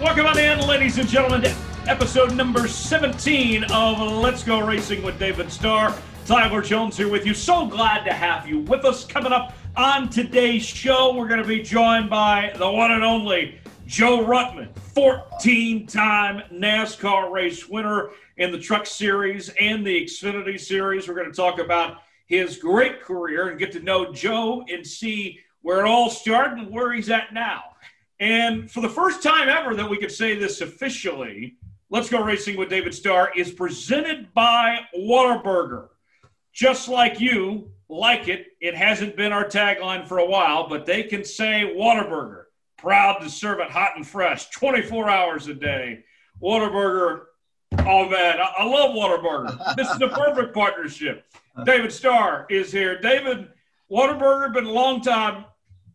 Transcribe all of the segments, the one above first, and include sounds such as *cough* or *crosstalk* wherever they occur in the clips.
Welcome on in, ladies and gentlemen, to episode number 17 of Let's Go Racing with David Starr. Tyler Jones here with you. So glad to have you with us. Coming up on today's show, we're going to be joined by the one and only Joe Ruttman, 14 time NASCAR race winner in the Truck Series and the Xfinity Series. We're going to talk about his great career and get to know Joe and see where it all started and where he's at now. And for the first time ever that we could say this officially, Let's Go Racing with David Starr is presented by Whataburger. Just like you like it, it hasn't been our tagline for a while, but they can say Whataburger. Proud to serve it hot and fresh, 24 hours a day. Whataburger, oh man, I, love Whataburger. This is a perfect partnership. David Starr is here. David, Whataburger, been a long time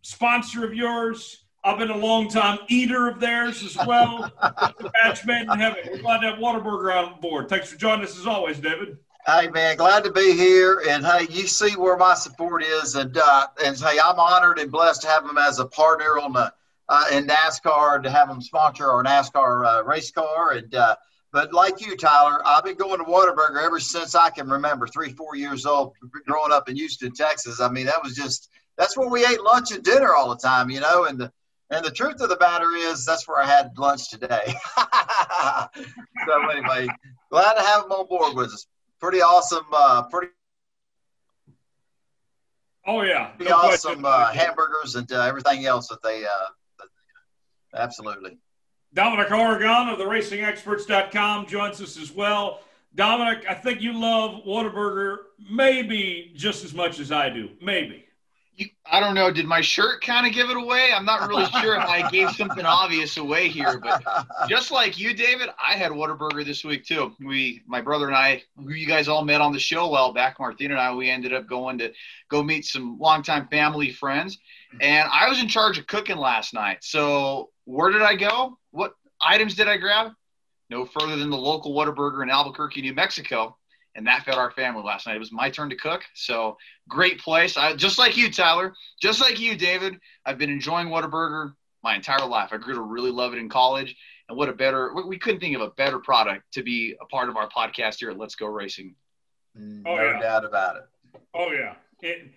sponsor of yours I've been a long time eater of theirs as well. the in heaven. We're glad to have Whataburger on board. Thanks for joining us as always, David. Hey man, glad to be here. And hey, you see where my support is, and uh, and hey, I'm honored and blessed to have them as a partner on the uh, in NASCAR to have them sponsor our NASCAR uh, race car. And uh, but like you, Tyler, I've been going to Whataburger ever since I can remember, three, four years old, growing up in Houston, Texas. I mean, that was just that's where we ate lunch and dinner all the time, you know, and the and the truth of the matter is, that's where I had lunch today. *laughs* so anyway, glad to have them on board with us. Pretty awesome. Uh, pretty. Oh yeah. Pretty no awesome uh, hamburgers and uh, everything else that they. Uh, absolutely. Dominic Oregon of the RacingExperts.com joins us as well. Dominic, I think you love Whataburger maybe just as much as I do. Maybe you, I don't know. Did my shirt kind of give it away? I'm not really sure if I gave something obvious away here, but *laughs* just like you, David, I had Whataburger this week too. We, my brother and I, who you guys all met on the show well back, Martina and I, we ended up going to go meet some longtime family friends, and I was in charge of cooking last night. So where did I go? What items did I grab? No further than the local Whataburger in Albuquerque, New Mexico and that fed our family last night. It was my turn to cook, so great place. I, just like you, Tyler, just like you, David. I've been enjoying Whataburger my entire life. I grew to really love it in college, and what a better we couldn't think of a better product to be a part of our podcast here at Let's Go Racing. Mm, oh, no yeah. doubt about it. Oh yeah. It,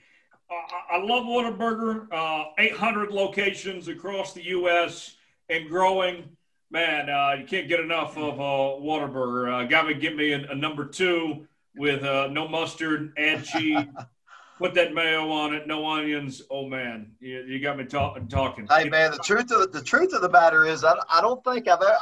uh, I love Whataburger. Uh, 800 locations across the U.S. and growing man, uh, you can't get enough of uh, Whataburger. Uh, got to give me a, a, number two with uh, no mustard, add cheese, *laughs* put that mayo on it, no onions. Oh man, you, you got me talk, talking. Hey man, the truth of the, the truth of the matter is, I, I don't think I've ever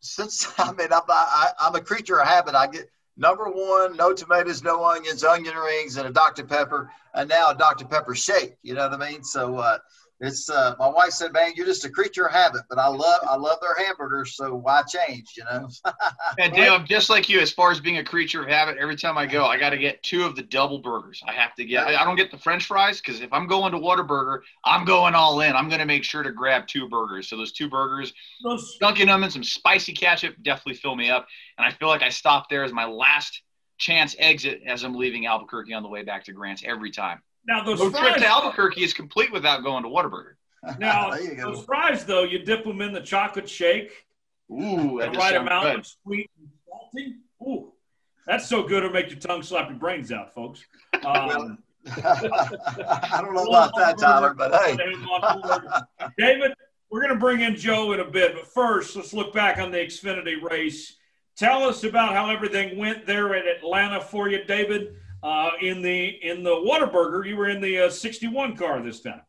since *laughs* I mean I'm I, I'm a creature of habit. I get number one, no tomatoes, no onions, onion rings, and a Dr Pepper, and now a Dr Pepper shake. You know what I mean? So. Uh, it's uh, my wife said, "Man, you're just a creature of habit." But I love I love their hamburgers, so why change? You know. *laughs* and Dale, just like you, as far as being a creature of habit, every time I go, I got to get two of the double burgers. I have to get. I, I don't get the French fries because if I'm going to Whataburger, I'm going all in. I'm going to make sure to grab two burgers. So those two burgers, those dunking them in some spicy ketchup, definitely fill me up. And I feel like I stop there as my last chance exit as I'm leaving Albuquerque on the way back to Grants every time. Now those no fries, trip to Albuquerque is complete without going to Whataburger. *laughs* Now those fries, though, you dip them in the chocolate shake. Ooh, the right amount good. of sweet and salty. Ooh, that's so good it'll make your tongue slap your brains out, folks. *laughs* Um, *laughs* I don't know about that, Tyler, but hey. David, we're going to bring in Joe in a bit, but first, let's look back on the Xfinity race. Tell us about how everything went there in Atlanta for you, David. Uh, in the in the Whataburger, you were in the uh, 61 car this time.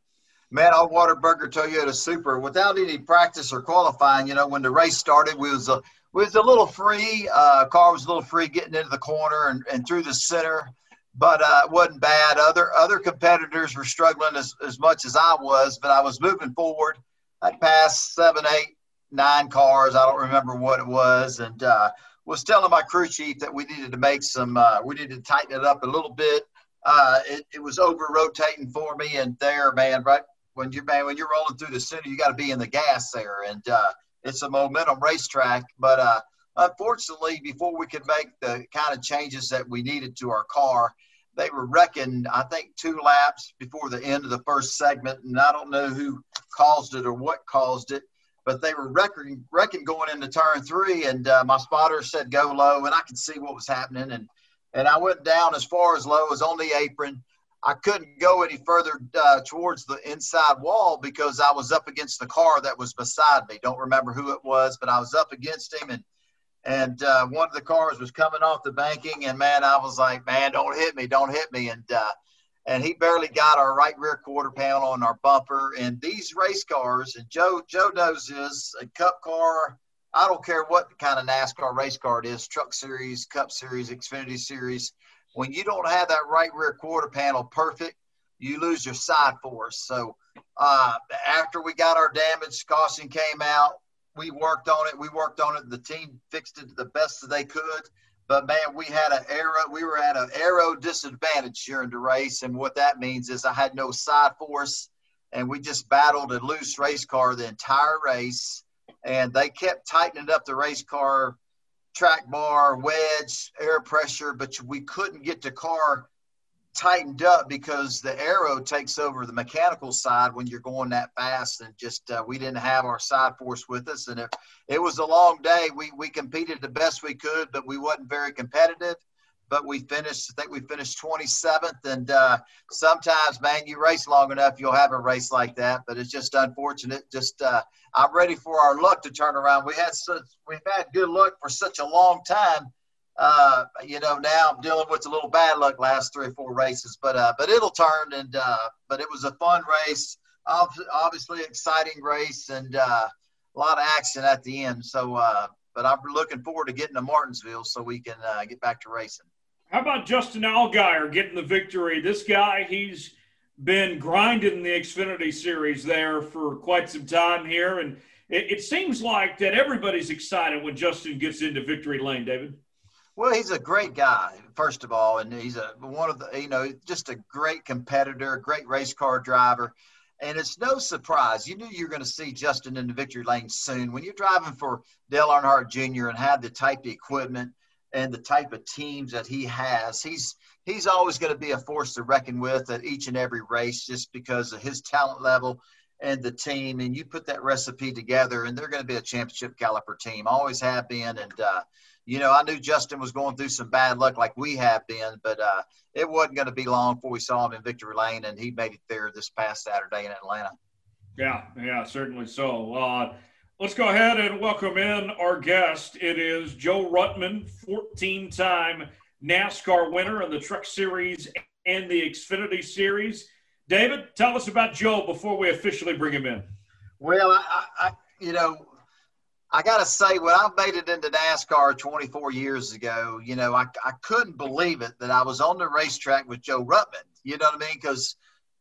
Man, our Whataburger Toyota Supra, without any practice or qualifying, you know, when the race started, we was a we was a little free. Uh, car was a little free getting into the corner and, and through the center, but uh, it wasn't bad. Other other competitors were struggling as, as much as I was, but I was moving forward. I passed seven, eight, nine cars. I don't remember what it was, and uh, was telling my crew chief that we needed to make some, uh, we needed to tighten it up a little bit. Uh, it, it was over rotating for me, and there, man, right when you're, man when you're rolling through the center, you got to be in the gas there, and uh, it's a momentum racetrack. But uh, unfortunately, before we could make the kind of changes that we needed to our car, they were wrecking. I think two laps before the end of the first segment, and I don't know who caused it or what caused it but they were wrecking, wrecking going into turn three, and uh, my spotter said go low, and I could see what was happening, and and I went down as far as low as on the apron. I couldn't go any further uh, towards the inside wall because I was up against the car that was beside me. Don't remember who it was, but I was up against him, and and uh, one of the cars was coming off the banking, and man, I was like, man, don't hit me, don't hit me, and uh, and he barely got our right rear quarter panel on our bumper. And these race cars, and Joe Joe knows this, a Cup car. I don't care what kind of NASCAR race car it is, Truck Series, Cup Series, Xfinity Series. When you don't have that right rear quarter panel perfect, you lose your side force. So uh, after we got our damage, caution came out. We worked on it. We worked on it. The team fixed it the best that they could. But man, we had an aero. We were at an aero disadvantage during the race, and what that means is I had no side force, and we just battled a loose race car the entire race. And they kept tightening up the race car track bar, wedge, air pressure, but we couldn't get the car tightened up because the aero takes over the mechanical side when you're going that fast and just uh, we didn't have our side force with us. And it, it was a long day. We, we competed the best we could but we wasn't very competitive. But we finished i think we finished 27th and uh, sometimes man you race long enough you'll have a race like that. But it's just unfortunate. Just uh, i'm ready for our luck to turn around. We had such we've had good luck for such a long time uh, you know, now I'm dealing with a little bad luck last three or four races, but uh, but it'll turn. And uh, but it was a fun race, obviously exciting race, and uh, a lot of action at the end. So, uh, but I'm looking forward to getting to Martinsville so we can uh, get back to racing. How about Justin Allgaier getting the victory? This guy, he's been grinding the Xfinity Series there for quite some time here, and it, it seems like that everybody's excited when Justin gets into victory lane. David. Well, he's a great guy, first of all, and he's a one of the you know just a great competitor, great race car driver, and it's no surprise. You knew you were going to see Justin in the victory lane soon. When you're driving for Dale Earnhardt Jr. and have the type of equipment and the type of teams that he has, he's he's always going to be a force to reckon with at each and every race, just because of his talent level and the team. And you put that recipe together, and they're going to be a championship caliber team. Always have been, and uh, you know, I knew Justin was going through some bad luck like we have been, but uh, it wasn't going to be long before we saw him in victory lane, and he made it there this past Saturday in Atlanta. Yeah, yeah, certainly so. Uh, let's go ahead and welcome in our guest. It is Joe Ruttman, 14 time NASCAR winner in the Truck Series and the Xfinity Series. David, tell us about Joe before we officially bring him in. Well, I, I you know, I got to say, when I made it into NASCAR 24 years ago, you know, I, I couldn't believe it that I was on the racetrack with Joe Ruttman. You know what I mean? Because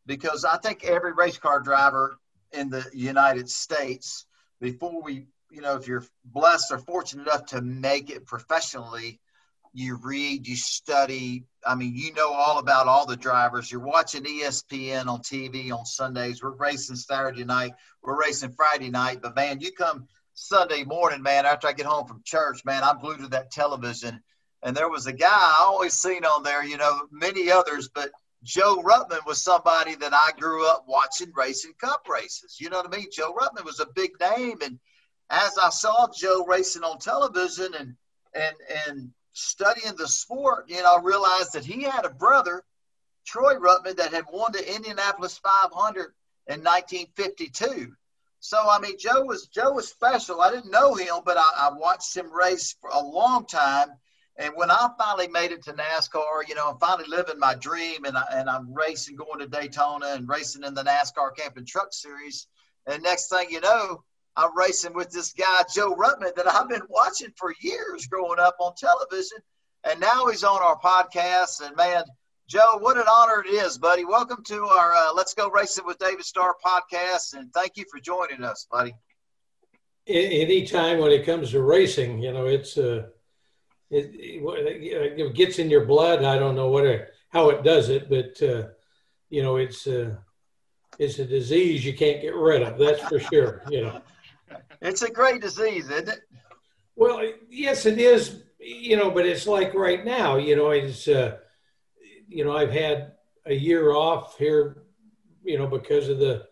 because I think every race car driver in the United States, before we, you know, if you're blessed or fortunate enough to make it professionally, you read, you study. I mean, you know all about all the drivers. You're watching ESPN on TV on Sundays. We're racing Saturday night. We're racing Friday night. But man, you come Sunday morning, man, after I get home from church, man, I'm glued to that television. And there was a guy I always seen on there, you know, many others, but Joe Ruttman was somebody that I grew up watching racing cup races. You know what I mean? Joe Ruttman was a big name. And as I saw Joe racing on television and and and studying the sport, you know, I realized that he had a brother, Troy Ruttman, that had won the Indianapolis 500 in 1952. So I mean, Joe was Joe was special. I didn't know him, but I, I watched him race for a long time. And when I finally made it to NASCAR, you know, I'm finally living my dream, and I, and I'm racing, going to Daytona, and racing in the NASCAR Camping Truck Series. And next thing you know, I'm racing with this guy Joe Ruttman that I've been watching for years growing up on television, and now he's on our podcast. And man, Joe, what an honor it is, buddy. Welcome to our uh, Let's Go Racing with David Starr podcast, and thank you for joining us, buddy. Anytime when it comes to racing, you know, it's uh, it, it, it gets in your blood. I don't know what it, how it does it, but uh, you know, it's uh, it's a disease you can't get rid of. That's for sure. You know, *laughs* it's a great disease, isn't it? Well, yes, it is. You know, but it's like right now. You know, it's. Uh, you know, I've had a year off here, you know, because of the,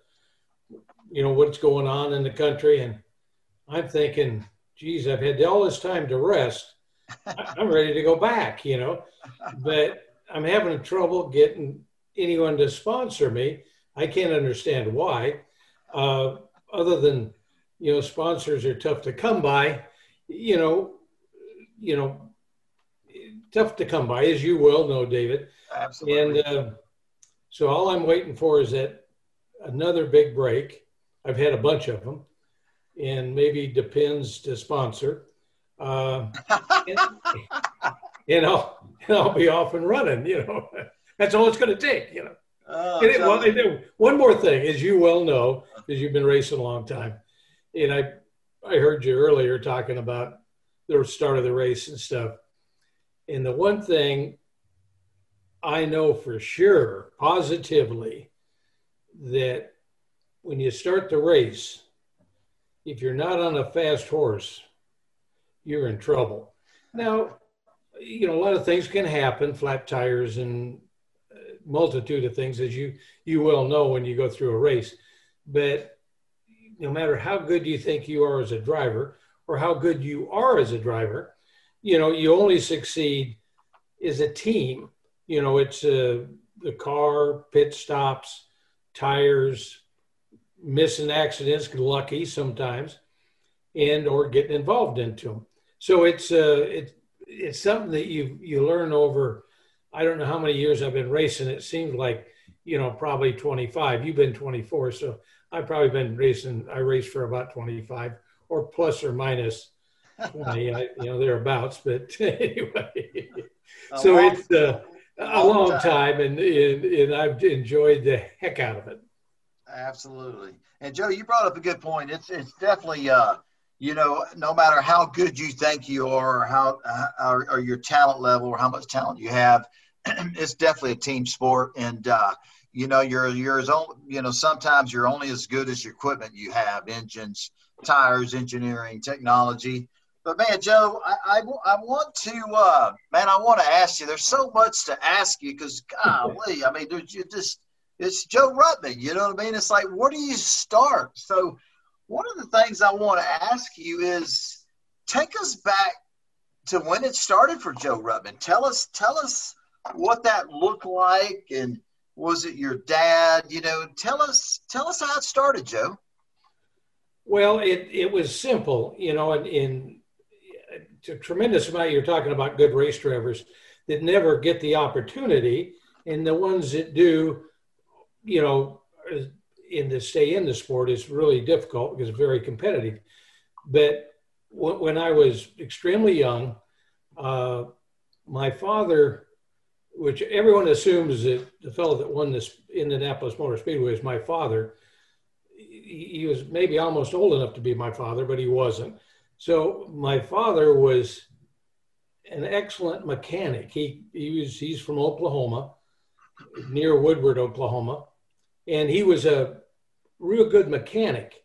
you know, what's going on in the country. And, I'm thinking, geez, I've had all this time to rest. I'm ready to go back, you know, but I'm having trouble getting anyone to sponsor me. I can't understand why, uh, other than you know sponsors are tough to come by. You know, you know, tough to come by, as you well know, David. Absolutely. And uh, so all I'm waiting for is that another big break. I've had a bunch of them, and maybe depends to sponsor. Uh, and, *laughs* and, I'll and I'll be off and running. You know, *laughs* that's all it's going to take. You know. Oh, And it- well, and one more thing, as you well know, because you've been racing a long time, and I, I heard you earlier talking about the start of the race and stuff. And the one thing I know for sure, positively, that when you start the race, if you're not on a fast horse, you're in trouble. Now, you know, a lot of things can happen, flat tires and uh, multitude of things, as you you well know when you go through a race. But no matter how good you think you are as a driver, or how good you are as a driver, you know, you only succeed as a team. You know, it's uh, the car, pit stops, tires, missing accidents, lucky sometimes, and or getting involved into them. So it's uh, it's it's something that you you learn over. I don't know how many years I've been racing. It seems like you know probably 25. You've been 24, so I've probably been racing. I raced for about 25 or plus or minus 20. I, you know thereabouts. But *laughs* anyway, so it's uh, a long time. time, and, and and I've enjoyed the heck out of it. Absolutely. And Joe, you brought up a good point. It's it's definitely uh, you know, no matter how good you think you are, or how uh, or, or your talent level, or how much talent you have, *clears throat* it's definitely a team sport. And uh, you know, you're you're as only, you know, sometimes you're only as good as your equipment you have, engines, tires, engineering, technology. But man, Joe, I, I, I want to, uh, man, I want to ask you. There's so much to ask you because, golly, I mean, you just it's Joe Ruttman. You know what I mean? It's like, where do you start? So, one of the things I want to ask you is take us back to when it started for Joe Ruttman. Tell us, tell us what that looked like, and was it your dad? You know, tell us, tell us how it started, Joe. Well, it, it was simple, you know, and in a tremendous amount, you're talking about good race drivers that never get the opportunity, and the ones that do, you know, in to stay in the sport is really difficult because it's very competitive. But when, I was extremely young, uh, my father, which everyone assumes that the fellow that won this Indianapolis Motor Speedway is my father, he he was maybe almost old enough to be my father, but he wasn't. So my father was an excellent mechanic. He he was he's from Oklahoma, near Woodward, Oklahoma, and he was a real good mechanic.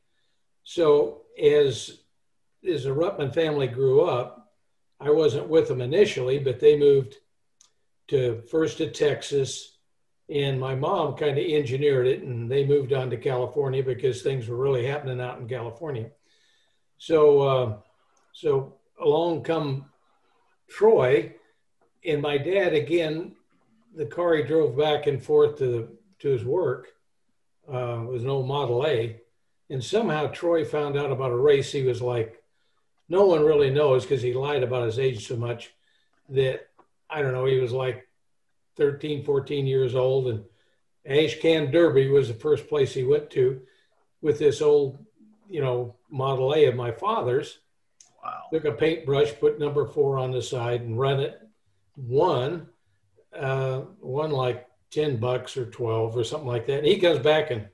So as as the Ruttman family grew up, I wasn't with them initially, but they moved to first to Texas, and my mom kind of engineered it, and they moved on to California because things were really happening out in California. So, uh, so along come Troy, and my dad again. The car he drove back and forth to the, to his work uh, was an old Model A, and somehow Troy found out about a race. He was like, no one really knows because he lied about his age so much that I don't know. He was like 13, 14 years old, and Ashcan Derby was the first place he went to with this old, you know, Model A of my father's. Wow. Took a paintbrush, put number four on the side, and run it. Won, uh, won like ten bucks or twelve or something like that. And he comes back and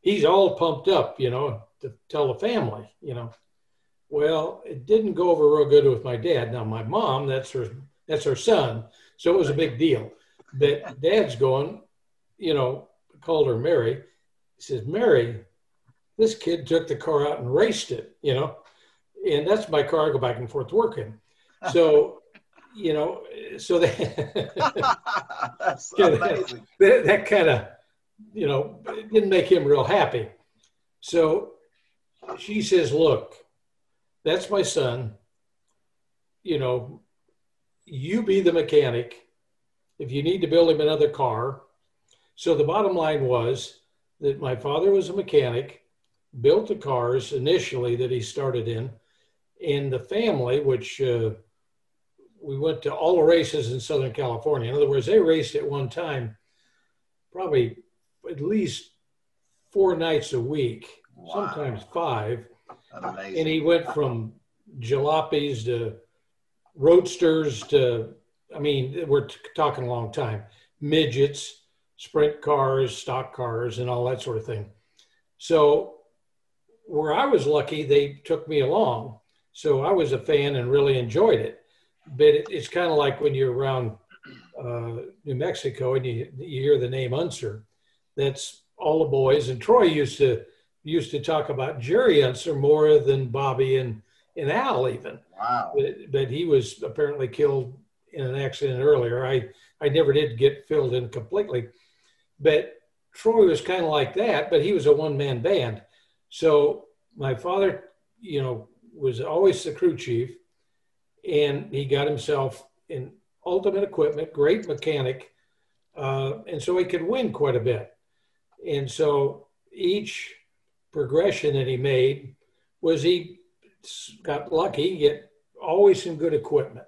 he's all pumped up, you know, to tell the family, you know. Well, it didn't go over real good with my dad. Now my mom, that's her, that's her son, so it was a big deal. But dad's going, you know, called her Mary. He says, Mary, this kid took the car out and raced it, you know, and that's my car. I go back and forth working. So, you know, so that *laughs* That's *laughs* Yeah, amazing. that, that kind of, you know, it didn't make him real happy. So she says, look, that's my son. You know, you be the mechanic. If you need to build him another car. So the bottom line was that my father was a mechanic, built the cars initially that he started in, In the family, which uh, we went to all the races in Southern California. In other words, they raced at one time, probably at least four nights a week, wow. sometimes five. Amazing. And he went from jalopies to roadsters to, I mean, we're t- talking a long time, midgets, sprint cars, stock cars, and all that sort of thing. So, where I was lucky, they took me along. So I was a fan and really enjoyed it but it, it's kind of like when you're around uh, New Mexico and you, you hear the name Unser. That's all the boys. And Troy used to used to talk about Jerry Unser more than Bobby and, and Al even. Wow. But, but he was apparently killed in an accident earlier. I, I never did get filled in completely. But Troy was kind of like that, but he was a one man band. So my father, you know, was always the crew chief and he got himself in ultimate equipment, great mechanic, uh, and so he could win quite a bit. And so each progression that he made was he got lucky, get always some good equipment,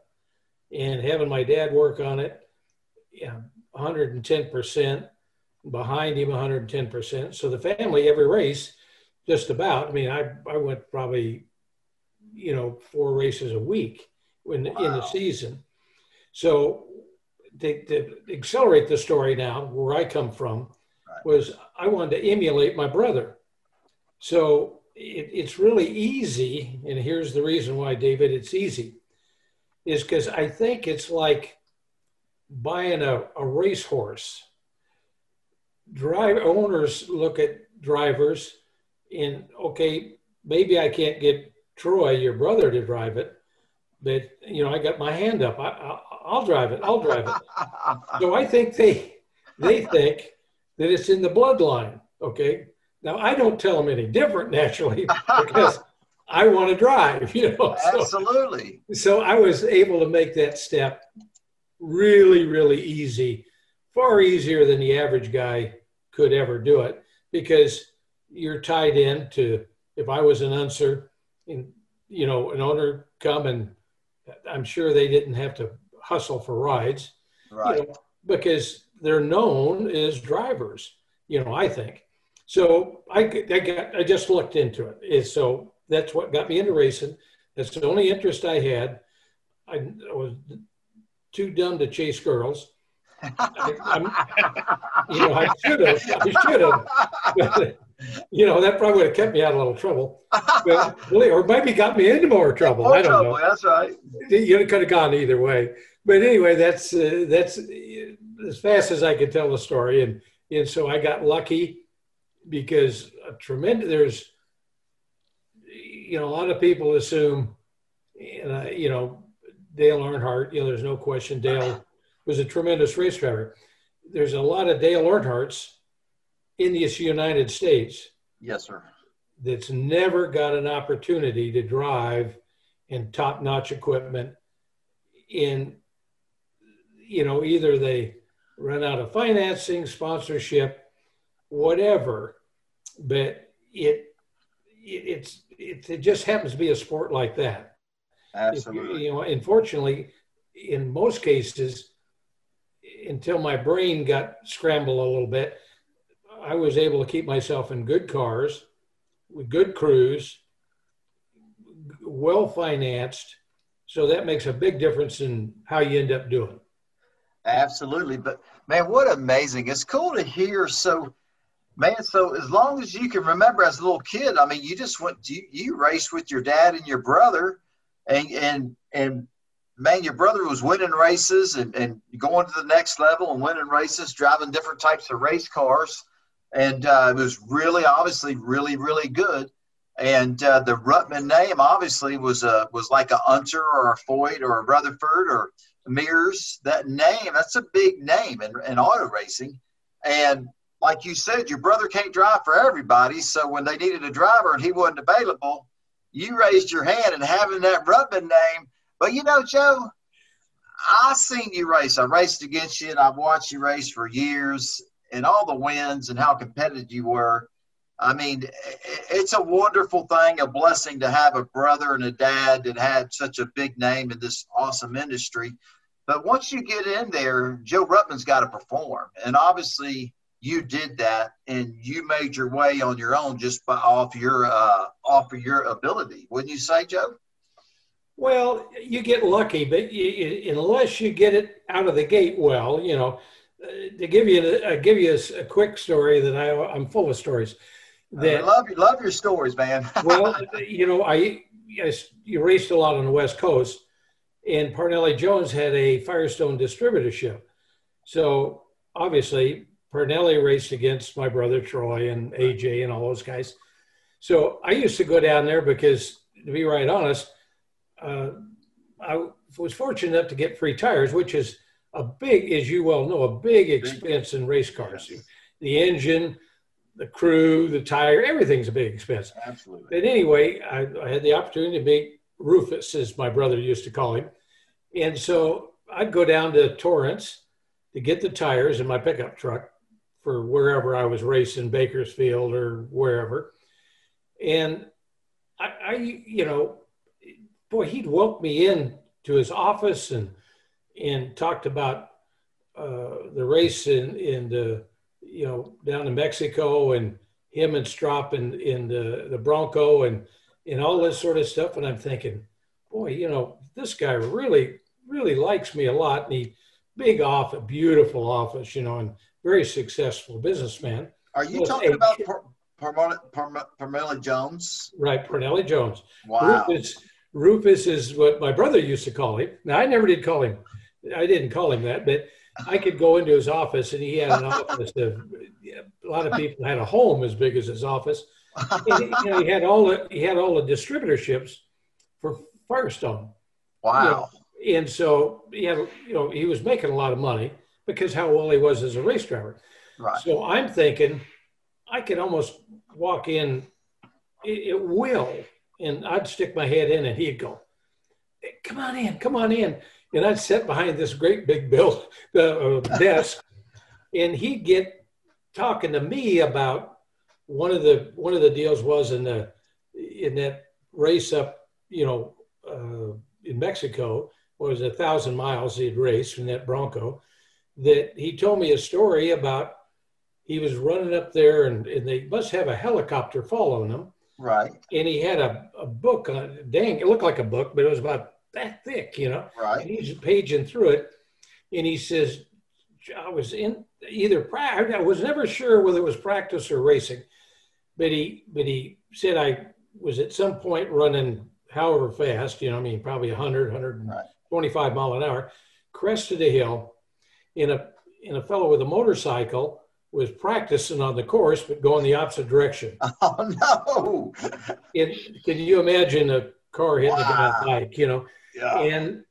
and having my dad work on it, yeah, 110%, behind him 110%. So the family, every race, just about. I mean, I I went probably, you know, four races a week in, wow. in the season. So to, to, accelerate the story now, where I come from, right. was I wanted to emulate my brother. So it, it's really easy, and here's the reason why, David, it's easy, is because I think it's like buying a, a racehorse. Drive owners look at drivers and okay, maybe I can't get Troy, your brother, to drive it, but you know, I got my hand up. I, will drive it. I'll drive it. *laughs* so I think they they think that it's in the bloodline. Okay. Now I don't tell them any different *laughs* naturally because I want to drive. *laughs* You know. So, Absolutely. So I was able to make that step really, really easy, far easier than the average guy could ever do it because you're tied in to if I was an unser, and you know, an owner come and I'm sure they didn't have to hustle for rides, right? You know, because they're known as drivers. You know, I think. So I, I got I just looked into it. Is so that's what got me into racing. That's the only interest I had. I, I was too dumb to chase girls. *laughs* I, you know, I should have. I should have *laughs* *laughs* you know, that probably would have kept me out of a little trouble. But, *laughs* or maybe got me into more trouble. More I don't trouble, know. That's right. You could have gone either way. But anyway, that's uh, that's as fast as I could tell the story, and and so I got lucky because a tremendous there's you know a lot of people assume uh, you know Dale Earnhardt. You know, there's no question Dale *laughs* was a tremendous race driver. There's a lot of Dale Earnhardts in the United States. Yes, sir. That's never got an opportunity to drive in top notch equipment in, you know, either they run out of financing, sponsorship, whatever, but it, it it's, it, it just happens to be a sport like that. Absolutely. If, you know, unfortunately, in most cases, until my brain got scrambled a little bit, I was able to keep myself in good cars with good crews, well financed. So that makes a big difference in how you end up doing. Absolutely. But man, what amazing. It's cool to hear. So, man, so as long as you can remember as a little kid, I mean, you just went, you, you raced with your dad and your brother and, and, and man, your brother was winning races and, and going to the next level and winning races, driving different types of race cars and uh, it was really obviously really really good. And uh, the Ruttman name obviously was a was like a Unser or a Foyt or a Rutherford or Mears. That name that's a big name in, in auto racing. And like you said, your brother can't drive for everybody. So when they needed a driver and he wasn't available, you raised your hand and having that Ruttman name. But you know, Joe, I seen you race. I raced against you, and I've watched you race for years, and all the wins and how competitive you were. I mean, it's a wonderful thing, a blessing to have a brother and a dad that had such a big name in this awesome industry. But once you get in there, Joe Ruttman's got to perform, and obviously you did that, and you made your way on your own just by off your uh, off of your ability. Wouldn't you say, Joe? Well, you get lucky, but you, unless you get it out of the gate well, you know. Uh, to give you uh, give you a, a, quick story that I I'm full of stories. That, I love love your stories, man. *laughs* well, you know, I, I you raced a lot on the West Coast, and Parnelli Jones had a Firestone distributorship, so obviously Parnelli raced against my brother Troy and AJ and all those guys. So I used to go down there because, to be right honest, uh, I was fortunate enough to get free tires, which is a big, as you well know, a big expense in race cars. Yes. The engine, the crew, the tire, everything's a big expense. Absolutely. But anyway, I, I had the opportunity to meet Rufus, as my brother used to call him. And so I'd go down to Torrance to get the tires in my pickup truck for wherever I was racing, Bakersfield or wherever. And I, I you know, boy, he'd woke me in to his office and and talked about uh, the race in in the you know down in Mexico and him and Stroppe in in the the Bronco and and all this sort of stuff. And I'm thinking, boy, you know, this guy really really likes me a lot. And he big office, beautiful office, you know, and very successful businessman. Are you talking a, about Parnelli Jones? Right, Parnelli Jones. Wow. Rufus, Rufus is what my brother used to call him. Now, I never did call him, I didn't call him that, but I could go into his office and he had an office. Of, a lot of people had a home as big as his office. And, you know, he had all the he had all the distributorships for Firestone. Wow. You know, and so he had, you know, he was making a lot of money because how well he was as a race driver. Right. So I'm thinking I could almost walk in it, it will and I'd stick my head in and he'd go, come on in, come on in. And I'd sit behind this great big bill uh, desk and he'd get talking to me about one of the one of the deals was in the in that race up, you know, uh, in Mexico was a thousand miles he'd raced in that Bronco. That he told me a story about he was running up there and, and they must have a helicopter following him Right. And he had a, a book on dang, it looked like a book, but it was about that thick, you know. Right. And he's paging through it. And he says, I was in either practice. I was never sure whether it was practice or racing, but he but he said I was at some point running however fast, you know, I mean probably 100, 125 right. mile an hour, crested a hill in a in a fellow with a motorcycle was practicing on the course, but going the opposite direction. *laughs* Oh no! It, can you imagine a car hitting wow. the bike? You know, yeah. and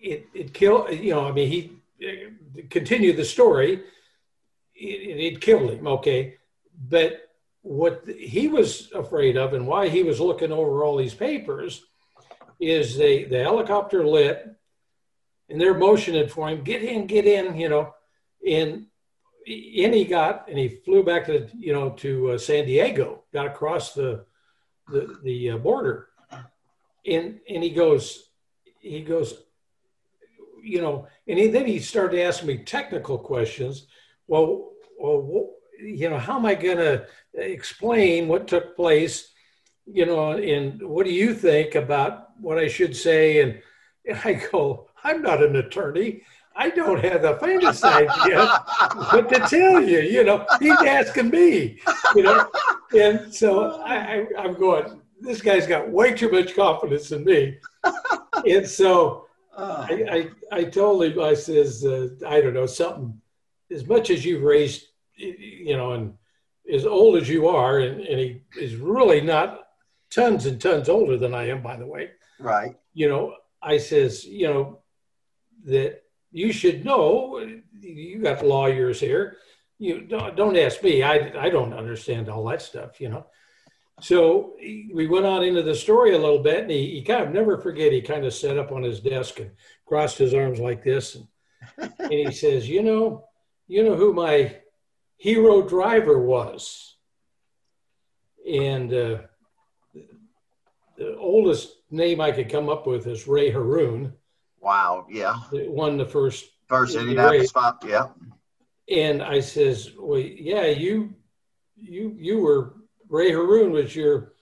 it it killed. You know, I mean, he uh, continued the story. It, it killed him. Okay, but what he was afraid of, and why he was looking over all these papers, is the the helicopter lit, and they're motioning for him, get in, get in. You know, and in he got, and he flew back to you know to uh, San Diego, got across the the, the uh, border, and and he goes, he goes, you know, and he, then he started asking me technical questions. Well, well, you know, how am I going to explain what took place? You know, and what do you think about what I should say? And, and I go, I'm not an attorney. I don't have the faintest idea what to tell you. You know, he's asking me, you know. And so I, I, am going, this guy's got way too much confidence in me. And so I, I, I told him, I says, uh, I don't know, something, as much as you've raised, you know, and as old as you are, and, and he is really not tons and tons older than I am, by the way. Right. You know, I says, you know, that you should know. You got lawyers here. You don't, don't ask me. I, I don't understand all that stuff, you know. So we went on into the story a little bit, and he, he kind of never forget. He kind of sat up on his desk and crossed his arms like this, and, *laughs* and he says, "You know, you know who my hero driver was." And uh, the oldest name I could come up with is Ray Harroun, Wow. Yeah. that won the first First Indianapolis five. Yeah. and I says, "Well, yeah, you, you, you were Ray Harroun was your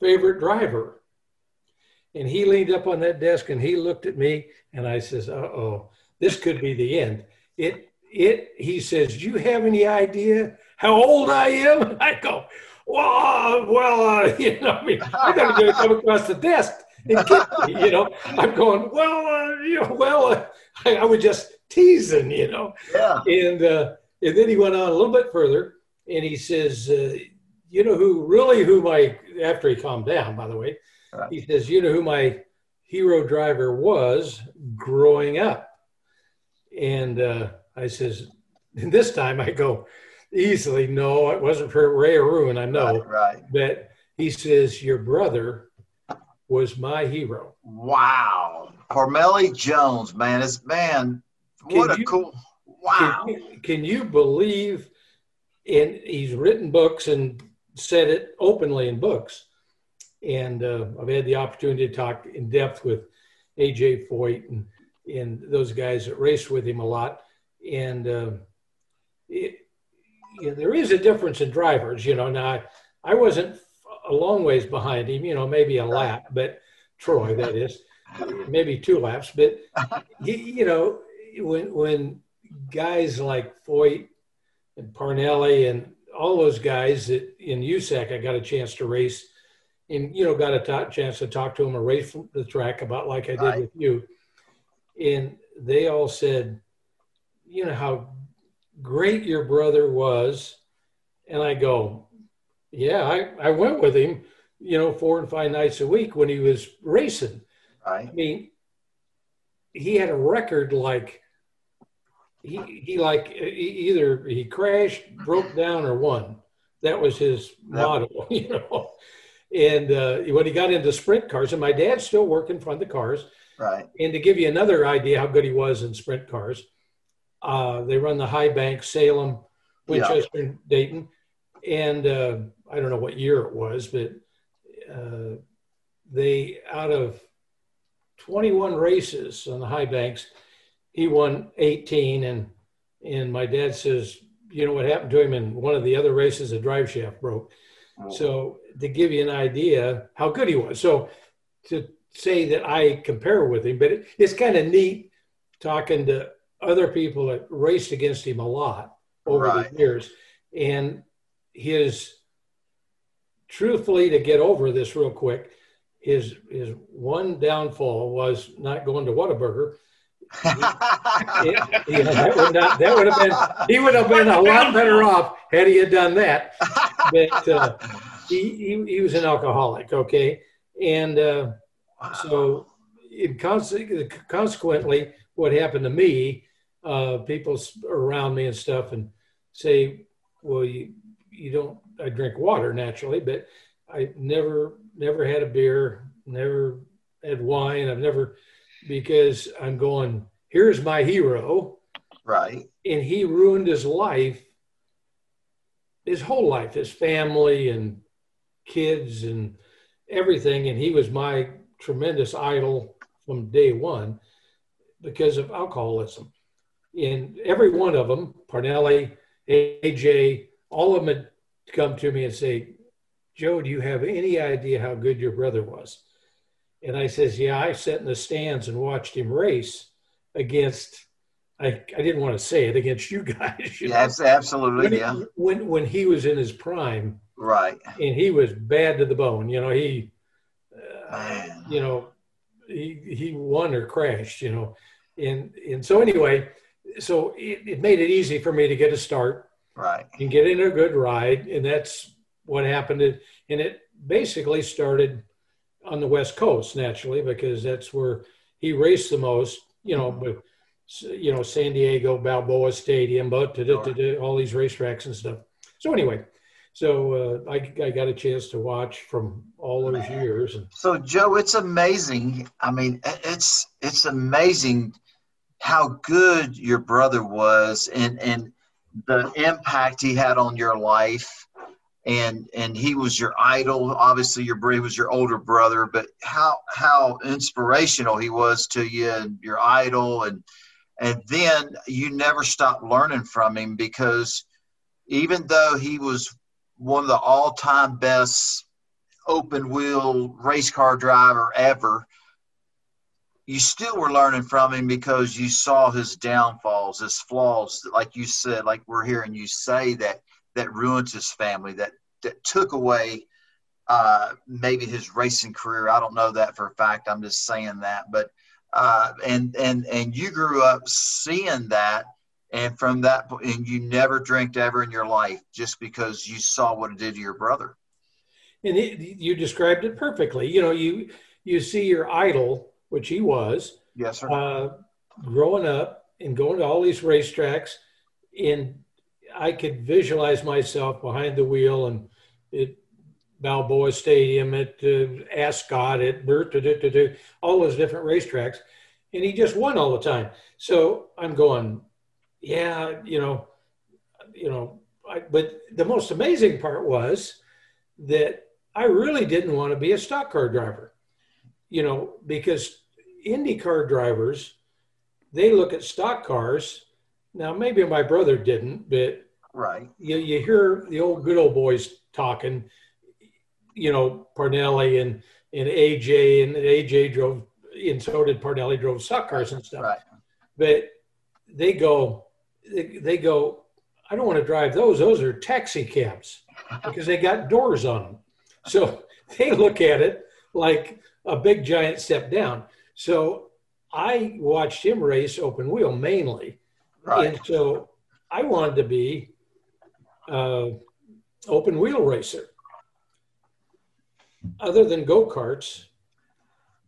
favorite driver." And he leaned up on that desk and he looked at me and I says, "Uh oh, this could be the end." It, it. He says, "Do you have any idea how old I am?" *laughs* I go, "Well, well, uh, *laughs* you know, I mean, I'm going to come across the desk." And get me, *laughs* you know, I'm going, well, uh, you know, well, uh, I, I was just teasing, you know Yeah. and uh, and then he went on a little bit further, and he says, uh, "You know who really who my after he calmed down, by the way, he says, you know who my hero driver was growing up." And uh, I says, and this time I go easily, no, it wasn't for Ray Harroun, I know, Right. right. but he says your brother was my hero. Wow. Parnelli Jones, man, is man, what Can a you- cool wow. Can, you- can you believe? And he's written books and said it openly in books. And uh, I've had the opportunity to talk in depth with AJ Foyt and and those guys that raced with him a lot. And uh, it, you know, there is a difference in drivers. You know, now I, I wasn't a long ways behind him. You know, maybe a lap, but Troy, that is, maybe two laps. But he, you know, when when guys like Foyt and Parnelli and all those guys that in USAC I got a chance to race and you know got a chance to talk to them or race from the track about like I did Right. with you and they all said you know how great your brother was and I go yeah I, I went with him you know four and five nights a week when he was racing Right. I mean, he had a record like he he like e- either he crashed, broke down, or won. That was his motto, *laughs* you know. And uh, when he got into sprint cars, and my dad's still worked working for the cars. Right. And to give you another idea how good he was in sprint cars, uh, they run the High Bank, Salem, Yeah. Winchester, and Dayton, and uh, I don't know what year it was, but uh, they out of 21 races on the high banks, he won 18. And and my dad says, you know what happened to him in one of the other races, a drive shaft broke. Oh. So to give you an idea how good he was. So to say that I compare with him, but it, it's kind of neat talking to other people that raced against him a lot over Right. the years. And his truthfully to get over this real quick, his his one downfall was not going to Whataburger. It- know, that would not that would have been he would have been a lot better off had he had done that. But uh, he, he he was an alcoholic, okay, and uh, so conse- consequently, what happened to me, uh, people around me and stuff, and say, well, you you don't. I drink water naturally, but I never never had a beer, never had wine. I've never because I'm going. Here's my hero right. and he ruined his life, his whole life, his family and kids and everything. And he was my tremendous idol from day one because of alcoholism. And every one of them, Parnelli, AJ, all of them had come to me and say, Joe, do you have any idea how good your brother was? And I says, yeah, I sat in the stands and watched him race against I, I didn't want to say it against you *laughs* guys. You know? Yes, absolutely. when, Yeah. when when he was in his prime Right. and he was bad to the bone, you know, he, uh, you know, he he won or crashed, you know, and and so anyway, so it, it made it easy for me to get a start Right. and get in a good ride, and that's what happened. And it basically started on the West Coast naturally because that's where he raced the most, you know, with you know San Diego Balboa Stadium, but all these racetracks and stuff. So anyway, So uh, I, I got a chance to watch from all those Man. years. So Joe, it's amazing. I mean, it's it's amazing how good your brother was and and the impact he had on your life and and he was your idol. Obviously your brother was your older brother but how how inspirational he was to you and your idol. And and then you never stopped learning from him because even though he was one of the all-time best open wheel race car driver ever you still were learning from him because you saw his downfalls, his flaws, like you said, like we're hearing you say that that ruined his family, that that took away uh, maybe his racing career. I don't know that for a fact. I'm just saying that, but uh, and and and you grew up seeing that, and from that, and you never drank ever in your life just because you saw what it did to your brother. And it, you described it perfectly. You know, you you see your idol which he was. Yes, sir. Uh, growing up and going to all these racetracks, and I could visualize myself behind the wheel and at Balboa Stadium, at uh, Ascot, at all those different racetracks, and he just won all the time. So I'm going, yeah, you know, you know. I, but the most amazing part was that I really didn't want to be a stock car driver you know, because IndyCar drivers, they look at stock cars. Now, maybe my brother didn't, but right. You, you hear the old good old boys talking, you know, Parnelli and, and AJ, and AJ drove, and so did Parnelli, drove stock cars and stuff. Right. But they go, they, they go, I don't want to drive those. Those are taxi cabs because they got doors on them. So *laughs* they look at it like a big giant step down. So I watched him race open wheel mainly. Right. And so I wanted to be uh, open wheel racer. Other than go karts,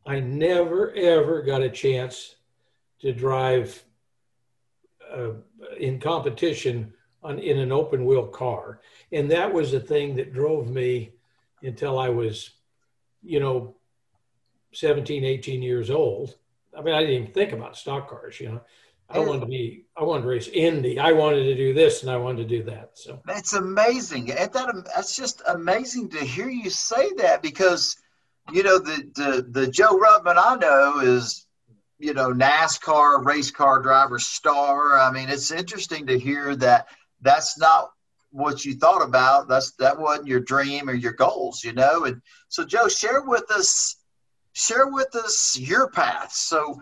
I never ever got a chance to drive uh, in competition on in an open wheel car, and that was the thing that drove me until I was, you know, 17, 18 years old. I mean, I didn't even think about stock cars, you know. I wanted to be, I wanted to race Indy. I wanted to do this and I wanted to do that. So that's amazing. And that, that's just amazing to hear you say that because, you know, the, the, the Joe Ruttman I know is, you know, NASCAR race car driver star. I mean, it's interesting to hear that that's not what you thought about. That's, that wasn't your dream or your goals, you know? And so Joe, share with us, share with us your path. So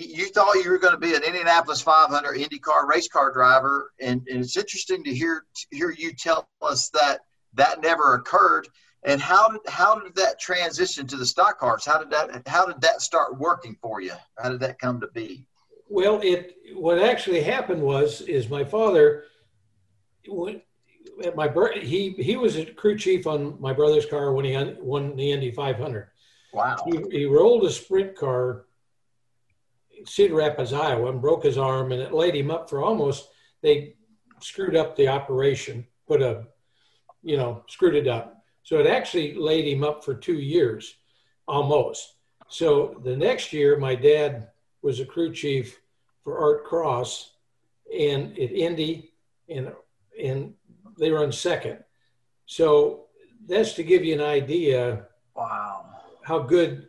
you thought you were going to be an Indianapolis 500 IndyCar race car driver, and, and it's interesting to hear to hear you tell us that that never occurred. And how did how did that transition to the stock cars? How did that how did that start working for you? How did that come to be? Well, it what actually happened was is my father when at my he he was a crew chief on my brother's car when he won the Indy 500 Wow. He, he rolled a sprint car, Cedar Rapids, Iowa, and broke his arm, and it laid him up for almost. They screwed up the operation, put a, you know, screwed it up. So it actually laid him up for two years, almost. So the next year, my dad was a crew chief for Art Cross, and at Indy, and and they run second. So that's to give you an idea. Wow how good,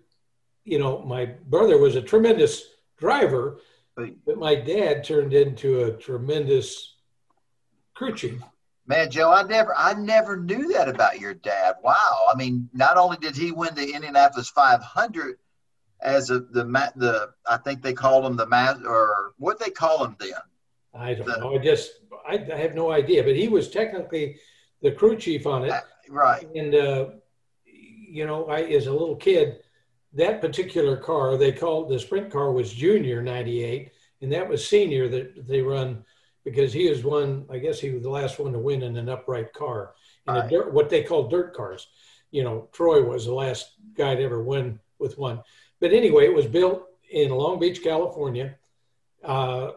you know, my brother was a tremendous driver, but my dad turned into a tremendous crew chief. Man, Joe, I never, I never knew that about your dad. Wow. I mean, not only did he win the Indianapolis 500 as a, the the, I think they called him the mass or what they call him then. I don't the, know. I just, I, I, have no idea. But he was technically the crew chief on it. Uh, right. And uh, you know, I as a little kid, that particular car they called the sprint car was Junior '98, and that was Senior that they run because he was one. I guess he was the last one to win in an upright car in right. a dirt, what they call dirt cars. You know, Troy was the last guy to ever win with one. But anyway, it was built in Long Beach, California. Uh,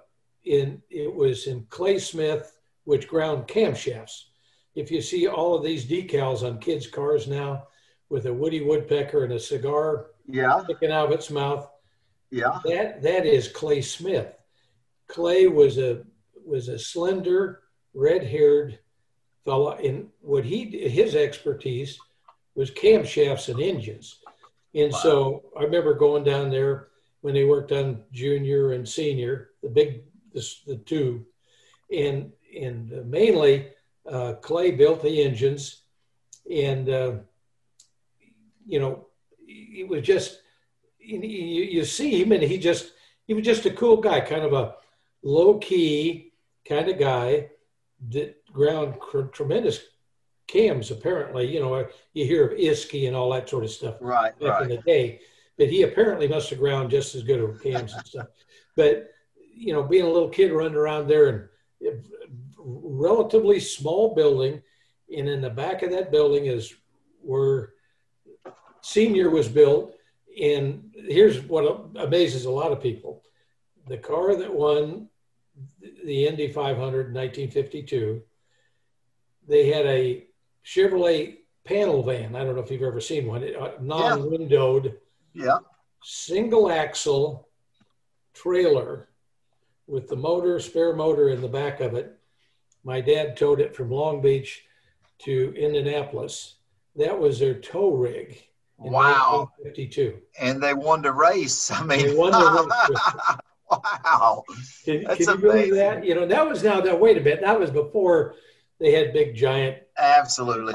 in it was in Clay Smith, which ground camshafts if you see all of these decals on kids' cars now with a Woody Woodpecker and a cigar Yeah. sticking out of its mouth, Yeah. that that is Clay Smith. Clay was a was a slender, red-haired fellow. and what he his expertise was camshafts and engines. And so I remember going down there when they worked on junior and senior, the big the, the two, and and mainly uh, Clay built the engines, and uh, you know it was just you, you see him and he just he was just a cool guy, kind of a low key kind of guy that ground tremendous cams. Apparently, you know you hear of Isky and all that sort of stuff Right. back in the day, but he apparently must have ground just as good of cams and stuff. *laughs* But you know, being a little kid running around there and relatively small building, and in the back of that building is where Senior was built. And here's what amazes a lot of people: the car that won the Indy 500 in 1952, they had a Chevrolet panel van. I don't know if you've ever seen one, uh, non-windowed Yeah. single axle trailer with the motor, spare motor in the back of it. My dad towed it from Long Beach to Indianapolis. That was their tow rig. Wow. 52. And they won the race. I mean, the *laughs* wow. Can, That's can you believe amazing. that? You know, that was now that wait a bit, that was before they had big giant Absolutely.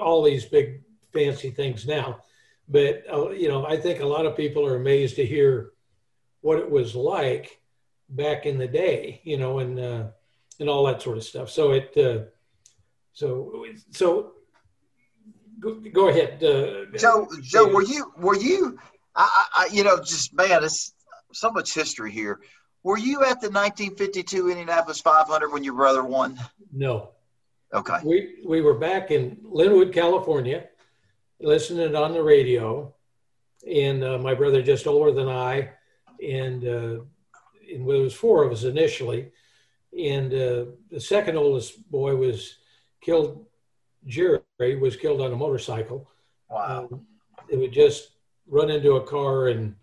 all these big fancy things now. But uh, you know, I think a lot of people are amazed to hear what it was like back in the day. You know, and uh, and all that sort of stuff. So it, uh, so so go, go ahead. Uh, Joe, Joe, were you, were you, I, I, you know, just man, it's so much history here. Were you at the 1952 Indianapolis 500 when your brother won? No, Okay. we we were back in Lynwood, California, listening on the radio, and uh, my brother just older than I, and uh, and well, there was four of us initially, and uh, the second oldest boy was killed. Jerry was killed on a motorcycle. Wow. Um, it would just run into a car and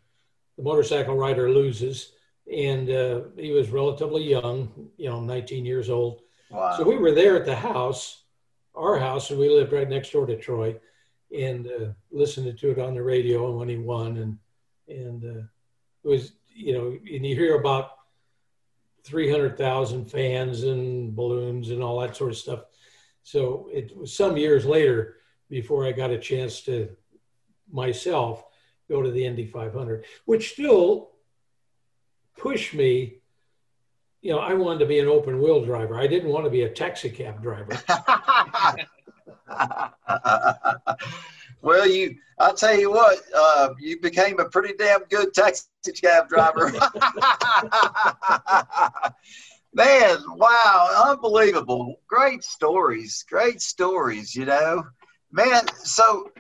the motorcycle rider loses. And uh, he was relatively young, you know, 19 years old. Wow. So we were there at the house, our house, and we lived right next door to Troy, and uh, listened to it on the radio. And when he won, and and uh, it was you know, and you hear about three hundred thousand fans and balloons and all that sort of stuff. So it was some years later before I got a chance to myself go to the Indy 500, which still pushed me you know, I wanted to be an open wheel driver. I didn't want to be a taxi cab driver. *laughs* well, you, I'll tell you what, uh, you became a pretty damn good taxi cab driver. *laughs* Man, wow, unbelievable. Great stories, great stories, you know. Man, so,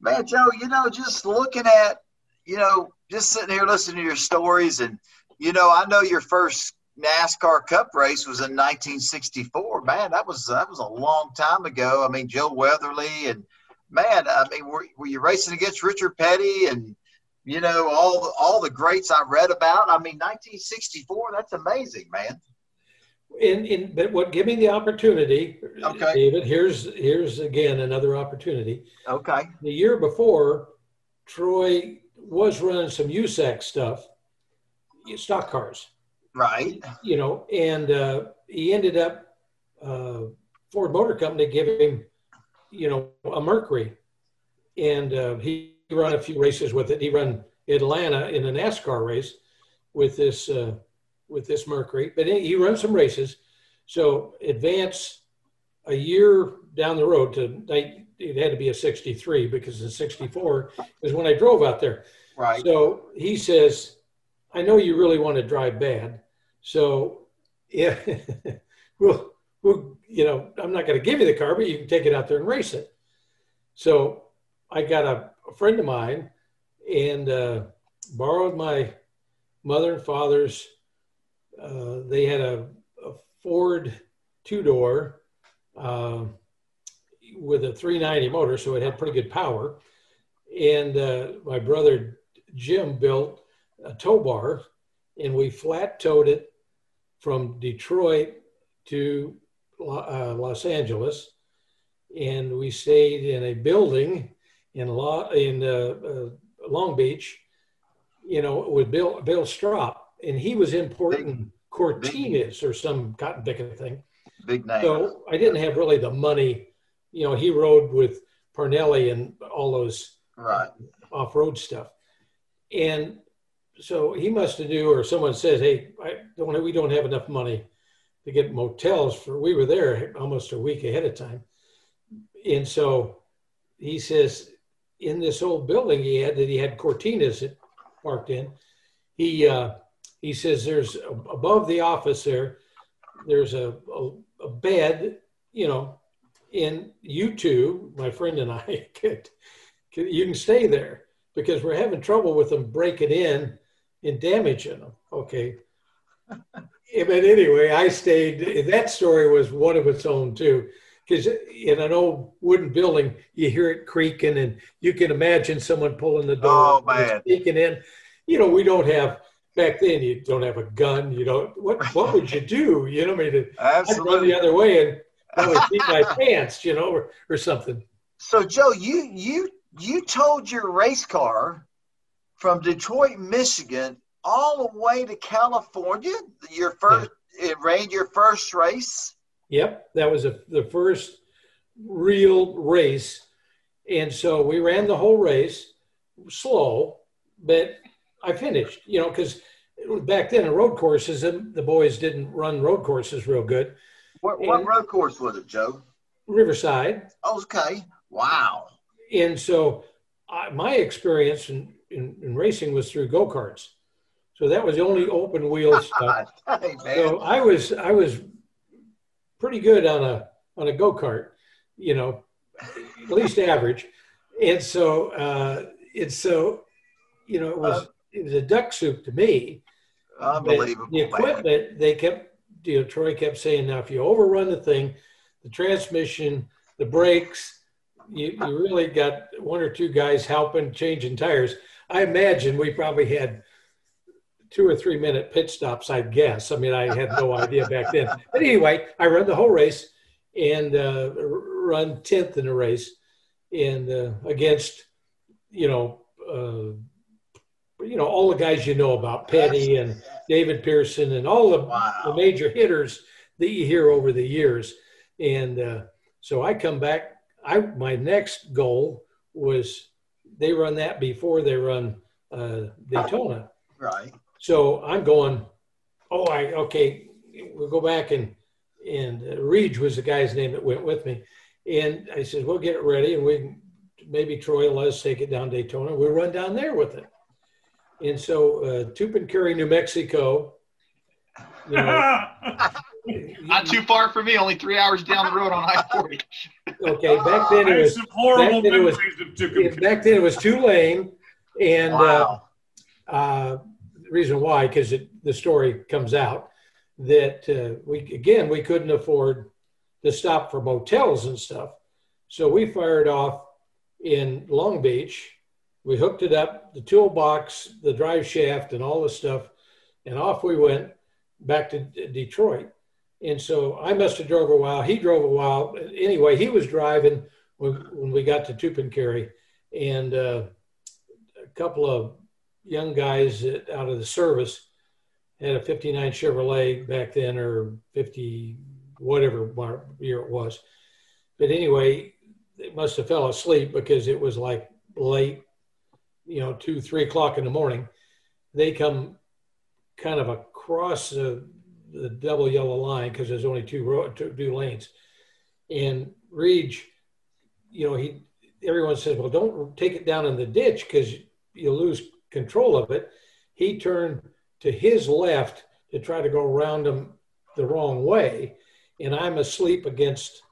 man, Joe, you know, just looking at, you know, just sitting here listening to your stories, and, you know, I know your first NASCAR Cup race was in 1964. Man, that was that was a long time ago. I mean, Joe Weatherly and man, I mean, were, were you racing against Richard Petty and you know all all the greats I read about? I mean, 1964. That's amazing, man. And, in but what give me the opportunity, Okay. David? Here's here's again another opportunity. Okay. The year before, Troy was running some USAC stuff, stock cars, Right. you know, and uh, he ended up uh, Ford Motor Company giving him, you know, a Mercury, and uh, he ran a few races with it. He ran Atlanta in a NASCAR race with this uh, with this Mercury, but he ran some races. So advance a year down the road to it had to be a 63 because the 64 is when I drove out there. Right. So he says, I know you really want to drive bad. So yeah, *laughs* well, well, you know, I'm not going to give you the car, but you can take it out there and race it. So I got a, a friend of mine and uh, borrowed my mother and father's. Uh, they had a, a Ford two door. Uh, with a 390 motor, so it had pretty good power. And uh, my brother Jim built a tow bar, and we flat towed it from Detroit to uh, Los Angeles, and we stayed in a building in La, in uh, Long Beach, you know, with Bill Bill Stroppe, and he was importing Cortinas or some cotton picking thing. Big name. So I didn't have really the money. You know, he rode with Parnelli and all those right. off road stuff, and so he must have knew, or someone says, "Hey, I don't. We don't have enough money to get motels for." We were there almost a week ahead of time, and so he says, in this old building he had that he had Cortinas parked in, he uh, he says there's above the office there, there's a, a, a bed, you know, and you two, my friend and I, *laughs* could, could, you can stay there because we're having trouble with them breaking in and damaging them. Okay. *laughs* but anyway, I stayed. That story was one of its own too, because in an old wooden building, you hear it creaking, and you can imagine someone pulling the door, oh, man. sneaking in. You know, we don't have back then. You don't have a gun. You don't. What What would you do? You know, I mean, Absolutely. I'd run the other way and *laughs* probably beat my pants, you know, or, or something. So, Joe, you you you towed your race car from Detroit, Michigan, all the way to California. Your first, yeah. it rained your first race. Yep, that was a, the first real race, and so we ran the whole race slow, but I finished. You know, because back then in road courses, the boys didn't run road courses real good. What, what road course was it, Joe? Riverside. Okay. Wow. And so I, my experience in, in, in, racing was through go karts. So that was the only open wheel *laughs* stuff. hey, so I was I was pretty good on a on a go kart, you know, at least average. And so uh, it's so you know it was uh, it was a duck soup to me. Unbelievable. the equipment man. they kept you know Troy kept saying now if you overrun the thing, the transmission, the brakes, you, you really got one or two guys helping changing tires. I imagine we probably had two or three minute pit stops, I guess. I mean, I had no idea back then. *laughs* But anyway, I run the whole race and uh, run 10th in the race and uh, against, you know, uh, you know, all the guys you know about, Petty and David Pearson and all the, wow. the major hitters that you hear over the years. And uh, so I come back. I my next goal was they run that before they run uh, Daytona. Right. So I'm going. Oh, I okay. We'll go back and and uh, Reed was the guy's name that went with me, and I said we'll get it ready and we maybe Troy will let us take it down Daytona. We'll run down there with it. And so uh, Tucumcari, New Mexico. You know, *laughs* Not too far from me, only three hours down the road on I 40. Okay, back then it was, back then it was, back then it was two lane. And wow. uh, uh, the reason why, because the story comes out that uh, we, again, we couldn't afford to stop for motels and stuff. So we fired off in Long Beach we hooked it up, the toolbox, the drive shaft, and all the stuff, and off we went back to D- Detroit. And so I must have drove a while. He drove a while. Anyway, he was driving when, when we got to Tucumcari, and uh, a couple of young guys out of the service had a 59 Chevrolet back then, or 50, whatever year it was. But anyway, they must have fell asleep because it was like late you know, two, three o'clock in the morning, they come kind of across the, the double yellow line because there's only two, row, two, two lanes. And Reed, you know, he everyone says, well, don't take it down in the ditch because you'll lose control of it. He turned to his left to try to go around him the wrong way, and I'm asleep against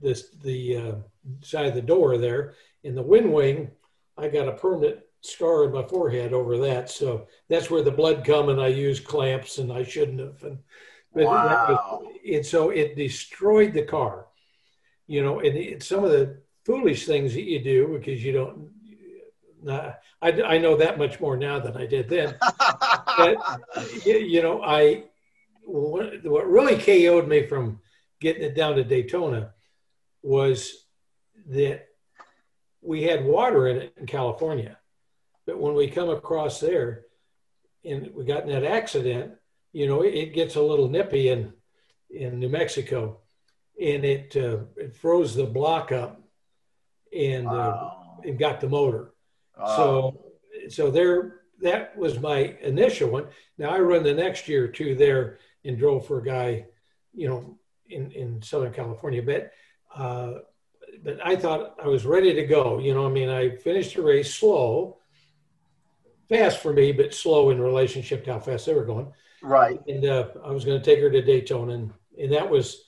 this the uh, side of the door there in the wind wing. I got a permanent scar on my forehead over that. So that's where the blood come, and I used clamps, and I shouldn't have. And, but wow. Was, and so it destroyed the car. you know, and it, some of the foolish things that you do because you don't. I, I know that much more now than I did then. but you know, I what, what really KO'd me from getting it down to Daytona was that we had water in it in California, but when we come across there, and we got in that accident, you know, it, it gets a little nippy in in New Mexico, and it uh, it froze the block up, and wow. uh, it got the motor. Wow. So so there that was my initial one. Now I run the next year or two there and drove for a guy, you know, in in Southern California, but. Uh, but I thought I was ready to go. You know, I mean, I finished the race slow, fast for me, but slow in relationship to how fast they were going. Right. And uh, I was going to take her to Daytona, and, and that was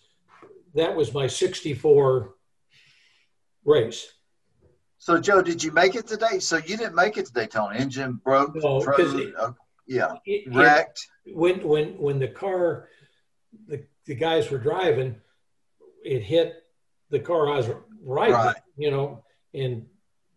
that was my 64 race. So, Joe, did you make it today? So you didn't make it to Daytona. Engine broke. No, because uh, yeah, it, wrecked. It, when when when the car, the the guys were driving, it hit the car I was right, right. you know, and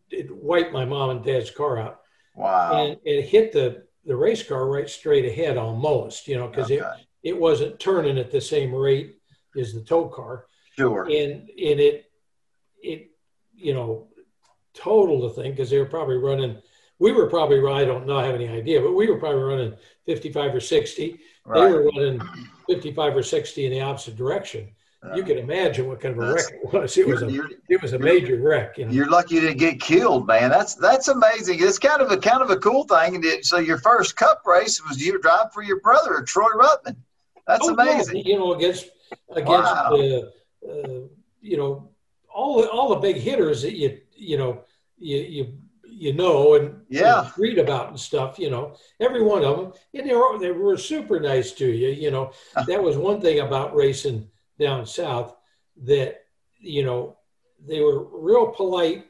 it wiped my mom and dad's car out. Wow! And it hit the the race car right straight ahead almost, you know, because okay. it it wasn't turning at the same rate as the tow car. Sure. And and it it you know total the thing because they were probably running. We were probably I don't know I have any idea, but we were probably running 55 or 60. Right. They were running 55 or 60 in the opposite direction. Uh, you can imagine what kind of a wreck it was. It was a it was a major wreck. You know? You're lucky you didn't get killed, man. That's that's amazing. It's kind of a kind of a cool thing. And it, so your first Cup race was you driving for your brother, Troy Ruttman. That's oh, amazing. Yeah. You know, against against wow. the uh, you know all the all the big hitters that you you know you you you know and yeah. You read about and stuff. You know, every one of them, and they were they were super nice to you. You know, *laughs* that was one thing about racing down south that you know they were real polite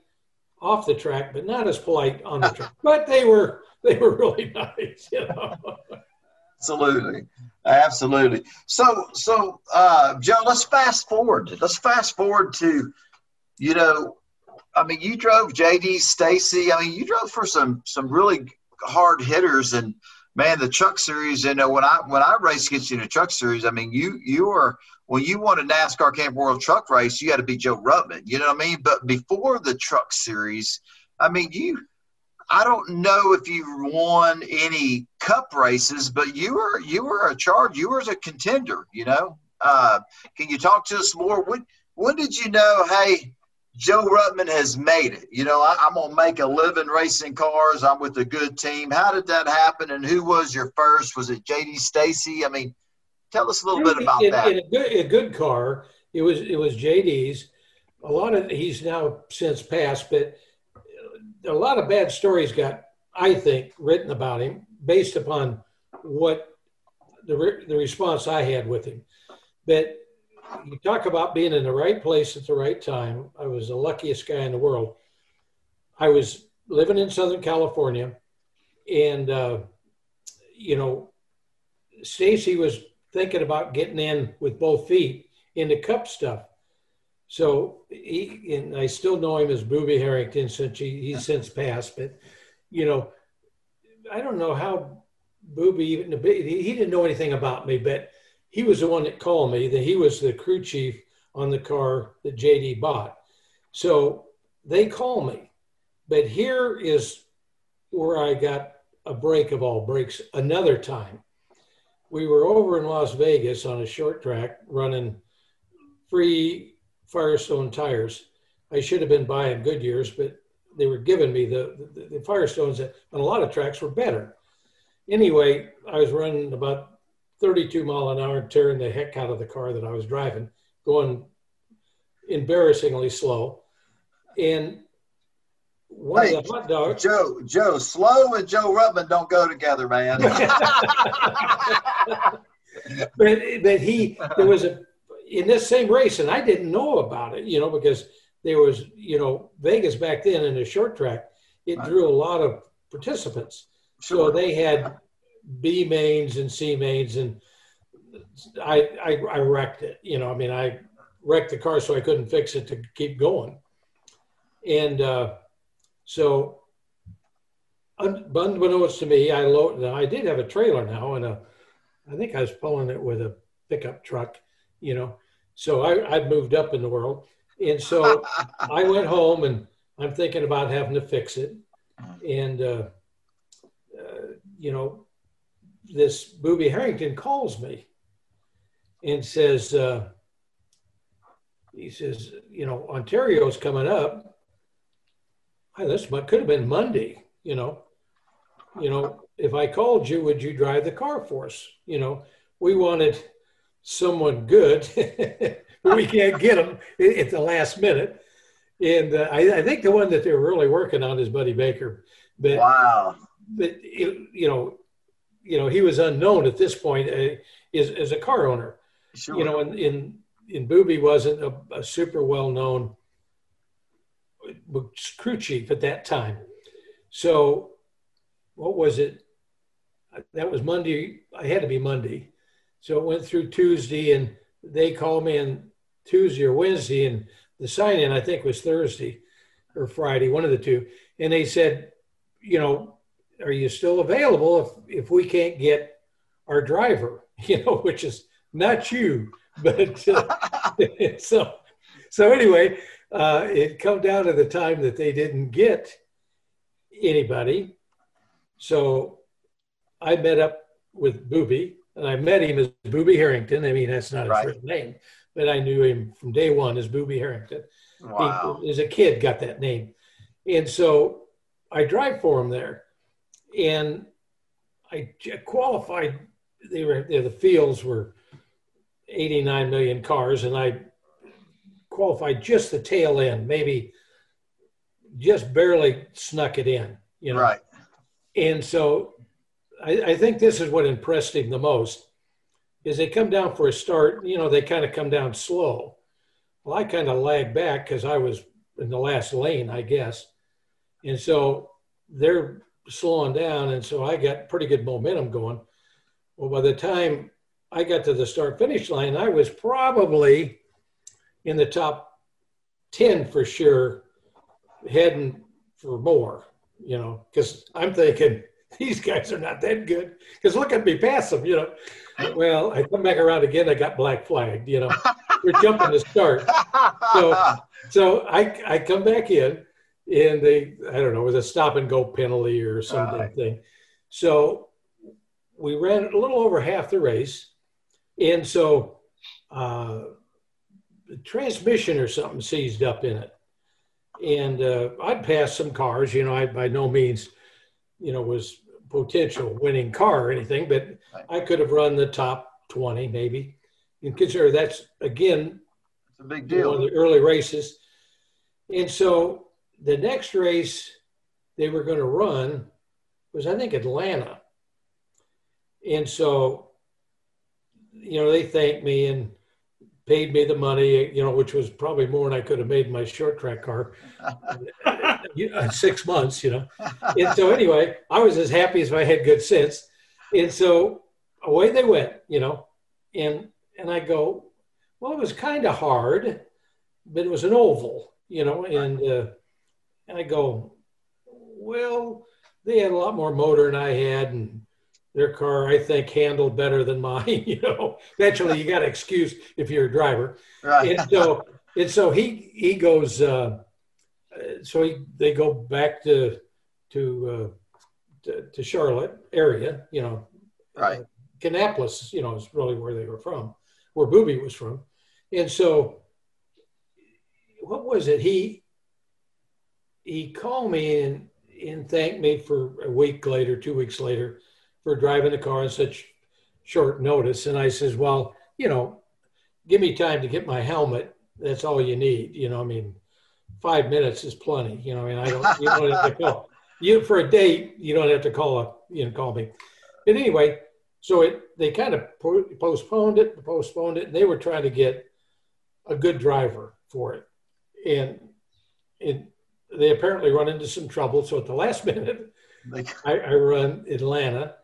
off the track, but not as polite on the track. *laughs* But they were they were really nice, you know. Absolutely, absolutely. So, so uh, Joe, let's fast forward. Let's fast forward to, you know, I mean, you drove JD Stacy. I mean, you drove for some some really hard hitters, and man, the Truck Series. You know, when I when I race against you in the Truck Series, I mean, you you are when you won a NASCAR Camp World Truck Race, you got to be Joe Ruttman. You know what I mean? But before the Truck Series, I mean, you. I don't know if you won any Cup races, but you were you were a charge. You were a contender. You know. Uh, can you talk to us more? When when did you know? Hey, Joe Ruttman has made it. You know, I, am gonna make a living racing cars. I'm with a good team. How did that happen? And who was your first? Was it JD Stacy? I mean, Tell us a little bit about in, that. In a good, a good car, it was it was JD's. A lot of he's now since passed, but a lot of bad stories got, I think, written about him based upon what the re- the response I had with him. But you talk about being in the right place at the right time. I was the luckiest guy in the world. I was living in Southern California, and uh, you know, Stacy was thinking about getting in with both feet into cup stuff. So he and I still know him as Booby Harrington since he, he's since passed, but you know, I don't know how Booby even he didn't know anything about me, but he was the one that called me. That he was the crew chief on the car that JD bought. So they call me, but here is where I got a break of all breaks another time we were over in Las Vegas on a short track running free Firestone tires. I should have been buying Goodyears, but they were giving me the, the, the Firestones that on a lot of tracks were better. Anyway, I was running about 32 mile an hour, tearing the heck out of the car that I was driving, going embarrassingly slow. And one hey, of the hot dogs. Joe, Joe, slow and Joe Ruttman don't go together, man. *laughs* but but he there was a in this same race, and I didn't know about it, you know, because there was you know Vegas back then in the short track, it drew a lot of participants, sure. so they had B mains and C mains, and I, I I wrecked it, you know. I mean, I wrecked the car so I couldn't fix it to keep going. And uh, so, unbeknownst to me, I loaded. I did have a trailer now, and a, I think I was pulling it with a pickup truck, you know. So I, I moved up in the world, and so *laughs* I went home, and I'm thinking about having to fix it, and uh, uh, you know, this Booby Harrington calls me and says, uh, he says, you know, Ontario's coming up. Hi, this could have been Monday, you know. You know, if I called you, would you drive the car for us? You know, we wanted someone good, but *laughs* we can't get them at the last minute. And uh, I, I, think the one that they're really working on is Buddy Baker. But, wow. But, it, you know, you know, he was unknown at this point uh, as, as a car owner. Sure. You know, in, in, in Booby wasn't a, a super well known crew chief at that time. So, what was it? That was Monday. I had to be Monday. So it went through Tuesday, and they called me on Tuesday or Wednesday, and the sign in, I think, was Thursday or Friday, one of the two. And they said, you know, are you still available if, if we can't get our driver, *laughs* you know, which is not you, *laughs* but uh, *laughs* so, so anyway, uh, it come down to the time that they didn't get anybody. So I met up with Booby and I met him as Booby Harrington. I mean, that's not his right. real name, but I knew him from day one as Booby Harrington. Wow. He, as a kid, got that name. And so I drive for him there and I qualified. They were the fields were 89 million cars, and I qualified just the tail end, maybe just barely snuck it in. You know, right? And so I, I think this is what impressed him the most is they come down for a start. You know, they kind of come down slow. Well, I kind of lagged back because I was in the last lane, I guess, and so they're slowing down, and so I got pretty good momentum going. Well, by the time I got to the start finish line, I was probably in the top 10 for sure, heading for more, you know, because I'm thinking *laughs* these guys are not that good. Because look at me pass them, you know. Well, I come back around again, I got black flagged, you know. We're jumping the start. So, so I, I come back in and they I don't know, it was a stop and go penalty or something right. thing. So we ran a little over half the race, and so uh, the transmission or something seized up in it, and uh, I'd passed some cars. You know, I by no means, you know, was potential winning car or anything, but right. I could have run the top twenty maybe. And consider that's again, it's a big deal. One of the early races, and so the next race they were going to run was, I think, Atlanta. And so, you know, they thanked me and paid me the money, you know, which was probably more than I could have made in my short track car. *laughs* six months, you know. And so, anyway, I was as happy as I had good sense. And so away they went, you know. And and I go, well, it was kind of hard, but it was an oval, you know, and uh, and I go, well, they had a lot more motor than I had, and their car, I think, handled better than mine. *laughs* you know, eventually you got an excuse if you're a driver. Right. And so, and so he he goes. Uh, so he, they go back to to, uh, to, to Charlotte area. You know, right. Kannapolis, you know, is really where they were from, where Booby was from, and so what was it? He he called me and, and thanked me for a week later, two weeks later, for driving the car on such short notice. And I says, well, you know, give me time to get my helmet. That's all you need. You know, I mean, five minutes is plenty. You know, I mean, I don't, you don't have to call you for a date. You don't have to call a, you know, call me. But anyway, so it, they kind of postponed it, postponed it. And they were trying to get a good driver for it. And, and they apparently run into some trouble. So at the last *laughs* minute, *laughs* I, I run Atlanta,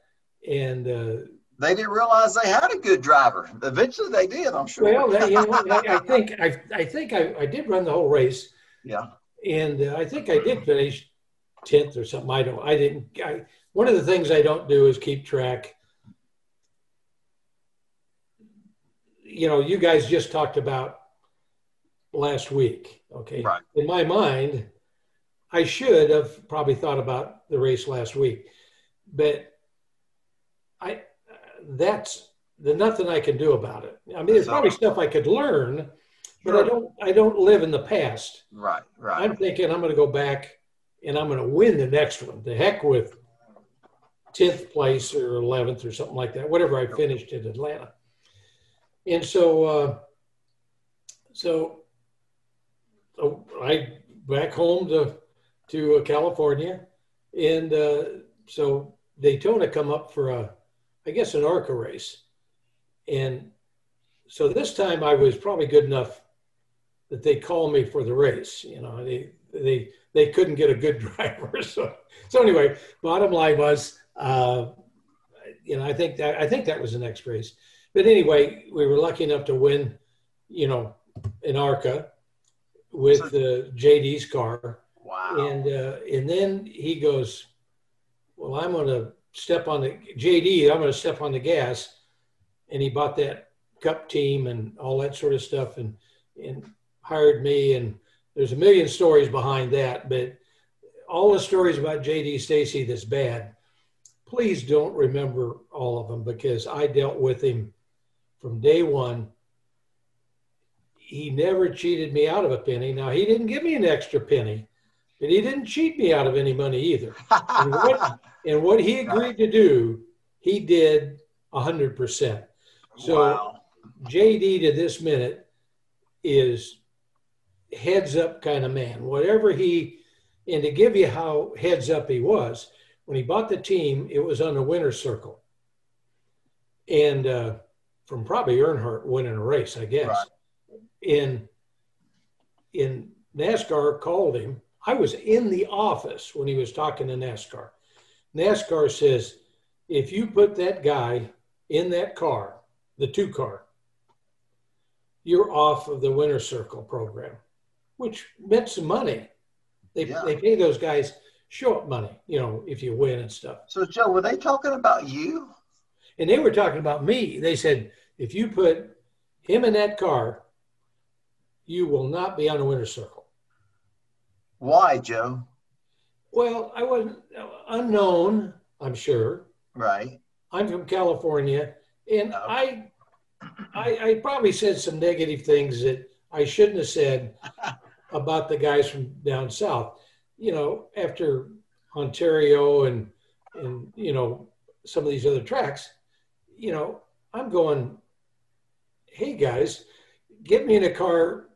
and uh, they didn't realize they had a good driver. Eventually, they did. I'm sure. Well, that, you know, I, I *laughs* think I, I think I, I did run the whole race, yeah. and uh, I think I did finish tenth or something. I don't. I didn't. I, one of the things I don't do is keep track. You know, you guys just talked about last week. Okay. Right. In my mind, I should have probably thought about the race last week, but I that's there's nothing I can do about it. I mean, there's probably stuff I could learn, but I don't. I don't live in the past. Right. Right. I'm thinking I'm going to go back and I'm going to win the next one. The heck with 10th place or 11th or something like that, whatever I finished in Atlanta. And so, uh, so, so I back home to to uh, California, and uh, so Daytona come up for a, I guess an ARCA race, and so this time I was probably good enough that they called me for the race. You know, they they they couldn't get a good *laughs* driver. So so anyway, bottom line was, uh, you know, I think that I think that was the next race. But anyway, we were lucky enough to win, you know, in ARCA with uh, JD's car, wow. and uh, and then he goes, well, I'm going to step on the JD. I'm going to step on the gas, and he bought that cup team and all that sort of stuff, and and hired me. And there's a million stories behind that, but all the stories about JD Stacy that's bad, please don't remember all of them because I dealt with him from day one. He never cheated me out of a penny. Now he didn't give me an extra penny, but he didn't cheat me out of any money either. *laughs* And what, and what he agreed to do, he did hundred percent. So wow. JD to this minute is heads up kind of man. Whatever he, and to give you how heads up he was, when he bought the team, it was on the winner's circle. And uh, from probably Earnhardt winning a race, I guess. Right. In in NASCAR called him. I was in the office when he was talking to NASCAR. NASCAR says, if you put that guy in that car, the two car, you're off of the winner circle program, which meant some money. They, Yeah. they pay those guys show up money, you know, if you win and stuff. So, Joe, were they talking about you? And they were talking about me. They said, if you put him in that car, you will not be on the winner circle. Why, Joe? Well, I wasn't unknown, I'm sure. Right. I'm from California, and No. I, I, I probably said some negative things that I shouldn't have said *laughs* about the guys from down south. You know, after Ontario and and you know some of these other tracks, you know, I'm going, hey guys, get me in a car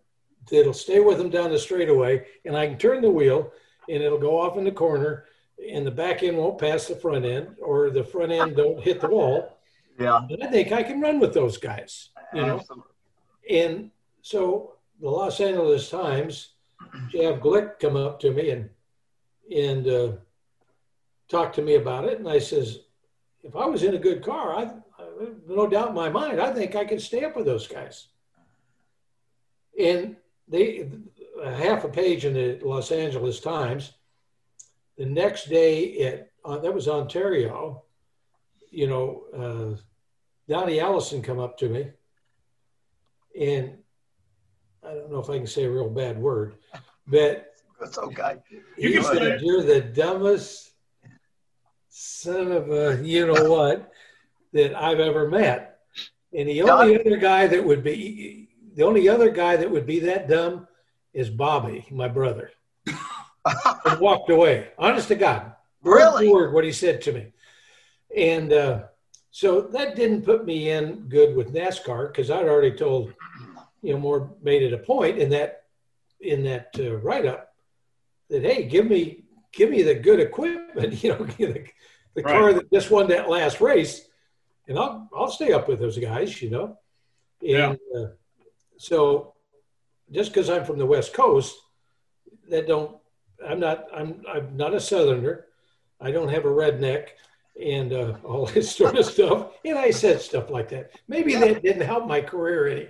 that'll stay with them down the straightaway, and I can turn the wheel, and it'll go off in the corner, and the back end won't pass the front end, or the front end don't hit the wall. Yeah. And I think I can run with those guys, you know. Absolutely. And so the Los Angeles Times, Shav Glick come up to me and and uh, talked to me about it, and I says, if I was in a good car, I, I no doubt in my mind, I think I could stay up with those guys. And they a half a page in the Los Angeles Times. The next day at uh, that was Ontario, you know, uh, Donnie Allison come up to me, and I don't know if I can say a real bad word, but That's okay. You he can say said, it. You're the dumbest son of a you know what that I've ever met. And the only other guy that would be the only other guy that would be that dumb is Bobby, my brother. *laughs* And walked away. Honest to God. Really? word what he said to me. And uh, so that didn't put me in good with NASCAR because I'd already told, you know, more made it a point in that in that uh, write up that hey, give me give me the good equipment, *laughs* you know, the, the car that just won that last race, and I'll I'll stay up with those guys, you know. And uh, so, just because I'm from the West Coast, that don't I'm not I'm I'm not a Southerner. I don't have a redneck, and uh, *laughs* all this sort of stuff. And I said stuff like that. Maybe that didn't help my career any,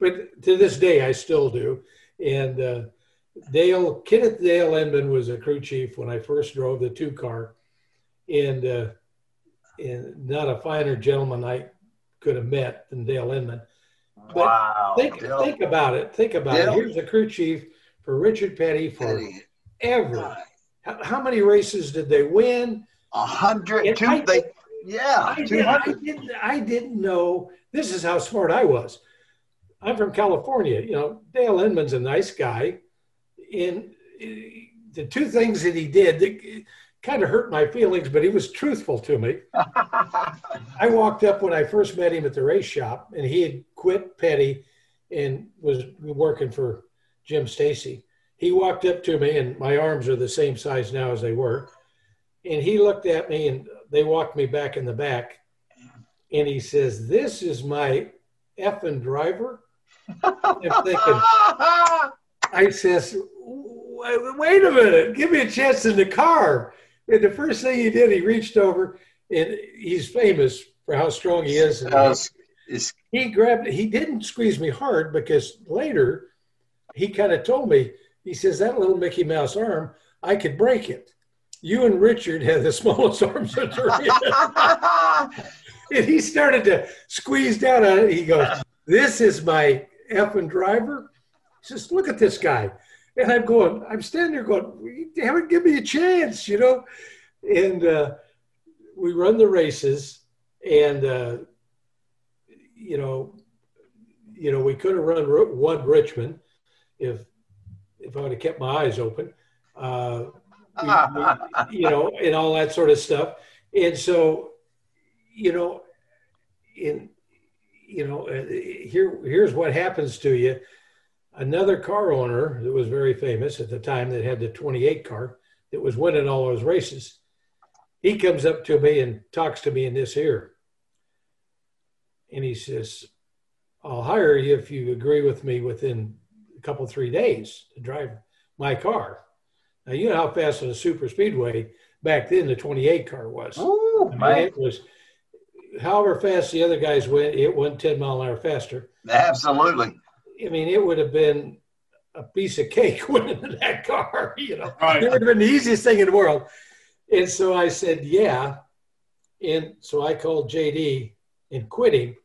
but to this day I still do. And uh, Dale Kenneth Dale Inman was a crew chief when I first drove the two car, and uh, and not a finer gentleman I could have met than Dale Inman. Wow. Think think about it. Think about it. Here's a crew chief for Richard Petty Petty. forever. How, how many races did they win? A hundred, two, I- they, yeah, I, did, I, didn't, I didn't know. This is how smart I was. I'm from California. You know, Dale Inman's a nice guy, and uh, the two things that he did kind of hurt my feelings, but he was truthful to me. *laughs* I walked up when I first met him at the race shop, and he had quit Petty and was working for Jim Stacy. He walked up to me, and my arms are the same size now as they were. And he looked at me, and they walked me back in the back, and he says, "This is my effing driver." I'm thinking, *laughs* I says, "Wait wait a minute, give me a chance in the car." And the first thing he did, he reached over, and he's famous for how strong he is. And Uh, he grabbed he didn't squeeze me hard because later he kind of told me he says that little mickey mouse arm i could break it. You and richard had the *laughs* smallest arms in the *laughs* and he started to squeeze down on it. He goes this is my effing driver. He says look at this guy and i'm going i'm standing there going "Haven't give me a chance you know and uh, we run the races and uh, you know, you know, we could have run one Richmond if if I would have kept my eyes open, uh, we- we- *laughs* you know, and all that sort of stuff. And so, you know, in you know, uh, here here's what happens to you. Another car owner that was very famous at the time that had the 28 car that was winning all those races. He comes up to me and talks to me in this ear and he says, I'll hire you if you agree with me within a couple, three days to drive my car. Now, you know how fast on a super speedway back then the 28 car was. Ooh, I mean, man. it was however fast the other guys went, it went 10 mile an hour faster. Absolutely. I mean, it would have been a piece of cake *laughs* winning in that car, *laughs* you know. Right. It would have been the easiest thing in the world. And so I said, yeah. And so I called JD and quit him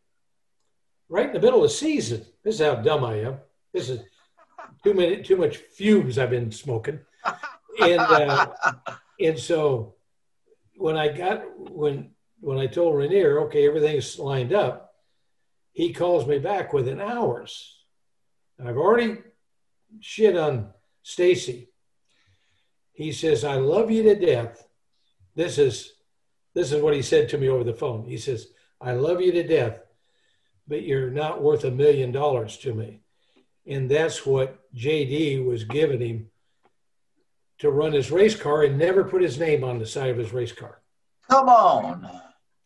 right in the middle of the season. This is how dumb I am. This is too many, too much fumes I've been smoking. And, uh, *laughs* and so when I got, when, when I told Ranier, okay, everything's lined up, he calls me back within hours. I've already shit on Stacy. He says, I love you to death. This is this is what he said to me over the phone. He says, I love you to death, but you're not worth a million dollars to me. And that's what JD was giving him to run his race car and never put his name on the side of his race car. Come on.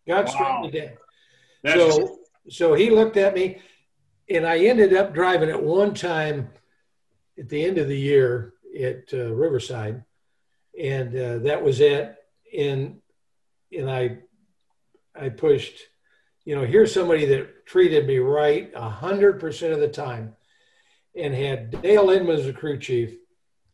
Got Wow. straight to death. That's So, so he looked at me, and I ended up driving it one time at the end of the year at uh, Riverside, and uh, that was it. And and I I pushed, you know, here's somebody that treated me right a hundred percent of the time, and had Dale Inman as a crew chief.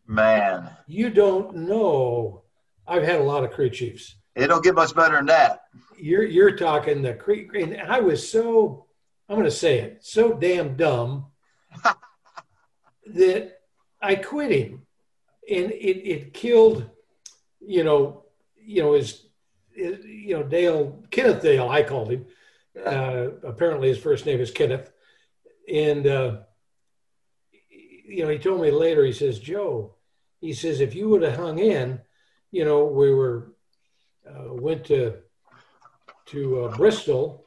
Man. You don't know. I've had a lot of crew chiefs It don't get much better than that. you're you're talking the crew, and i was so i'm going to say it so damn dumb *laughs* that i quit him. And it, it killed you know you know his, his you know dale kenneth dale i called him uh, apparently his first name is kenneth. And uh, you know he told me later he says joe he says if you would have hung in you know we were uh, went to to uh, Bristol,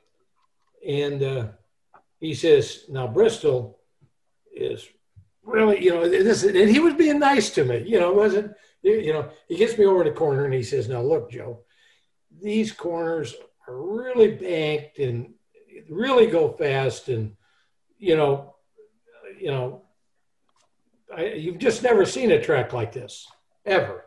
and uh, he says, "Now Bristol is really, you know, this." And he was being nice to me, you know, it wasn't you know. He gets me over the corner and he says, "Now look, Joe, these corners are really banked and really go fast, and you know, you know, I, you've just never seen a track like this ever."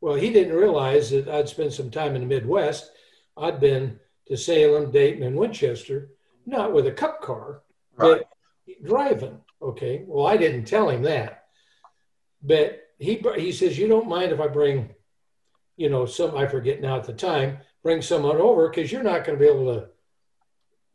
Well, he didn't realize that I'd spent some time in the Midwest. I'd been to Salem, Dayton, and Winchester, not with a cup car, Right. but driving. Okay. Well, I didn't tell him that, but he he says you don't mind if I bring, you know, some I forget now at the time, bring someone over because you're not going to be able to,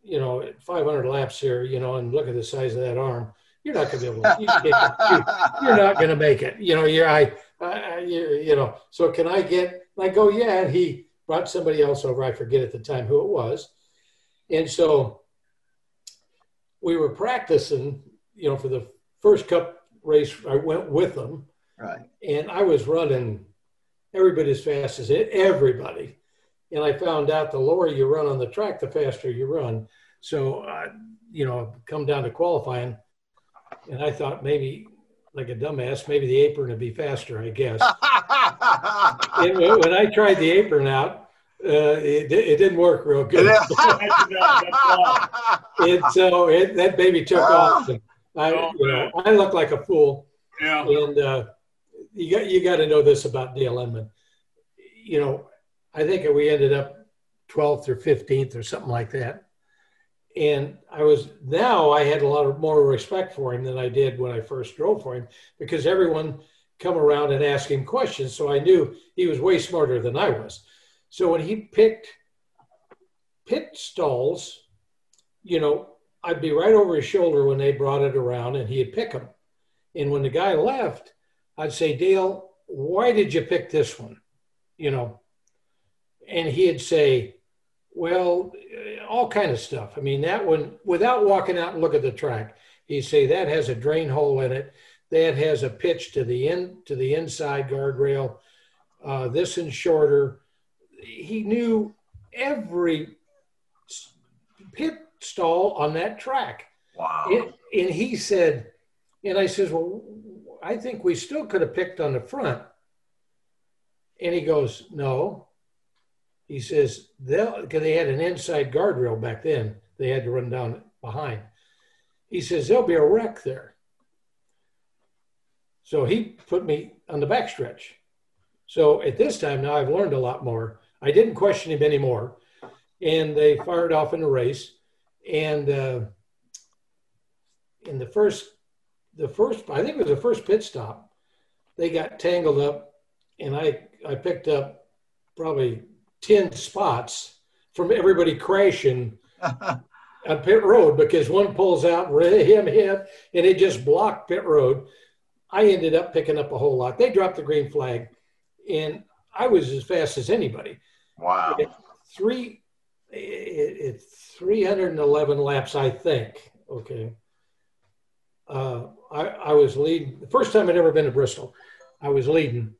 you know, 500 laps here, you know, and look at the size of that arm. You're not going to be able to. You you're not going to make it. You know, you're I, I you, you know. So can I get? I go, yeah. And he brought somebody else over. I forget at the time who it was, and so we were practicing. You know, for the first cup race, I went with them, right. and I was running everybody as fast as it, everybody. And I found out the lower you run on the track, the faster you run. So, uh, you know, come down to qualifying, and I thought maybe, like a dumbass, maybe the apron would be faster, I guess. *laughs* and when when I tried the apron out, uh, it, it didn't work real good. That's about- that's why. and so it, that baby took off. And I, Oh, you know, I looked like a fool. Yeah. And uh, you got you got to know this about Dale Inman. You know, I think we ended up 12th or 15th or something like that. And I was now I had a lot of more respect for him than I did when I first drove for him because everyone come around and ask him questions. So I knew he was way smarter than I was. So when he picked pit stalls, you know, I'd be right over his shoulder when they brought it around and he'd pick them. And when the guy left, I'd say, Dale, why did you pick this one? You know, and he'd say, well, all kind of stuff. I mean, that one, without walking out and look at the track, he'd say that has a drain hole in it. That has a pitch to the end to the inside guardrail. Uh, this one's shorter. He knew every pit stall on that track. wow. And, and he said, and I says, well, I think we still could have picked on the front. And he goes, no. He says, they'll, because they had an inside guardrail back then, they had to run down behind. He says, there'll be a wreck there. So he put me on the backstretch. So at this time now, I've learned a lot more. I didn't question him anymore. And they fired off in the race. And uh, in the first, the first, I think it was the first pit stop, they got tangled up, and I I picked up probably ten spots from everybody crashing *laughs* on pit road because one pulls out *laughs* and him hit, and it just blocked pit road. I ended up picking up a whole lot. They dropped the green flag, and I was as fast as anybody wow. three it, it 311 laps i think. Okay. Uh, I, I was leading the first time i'd ever been to bristol i was leading.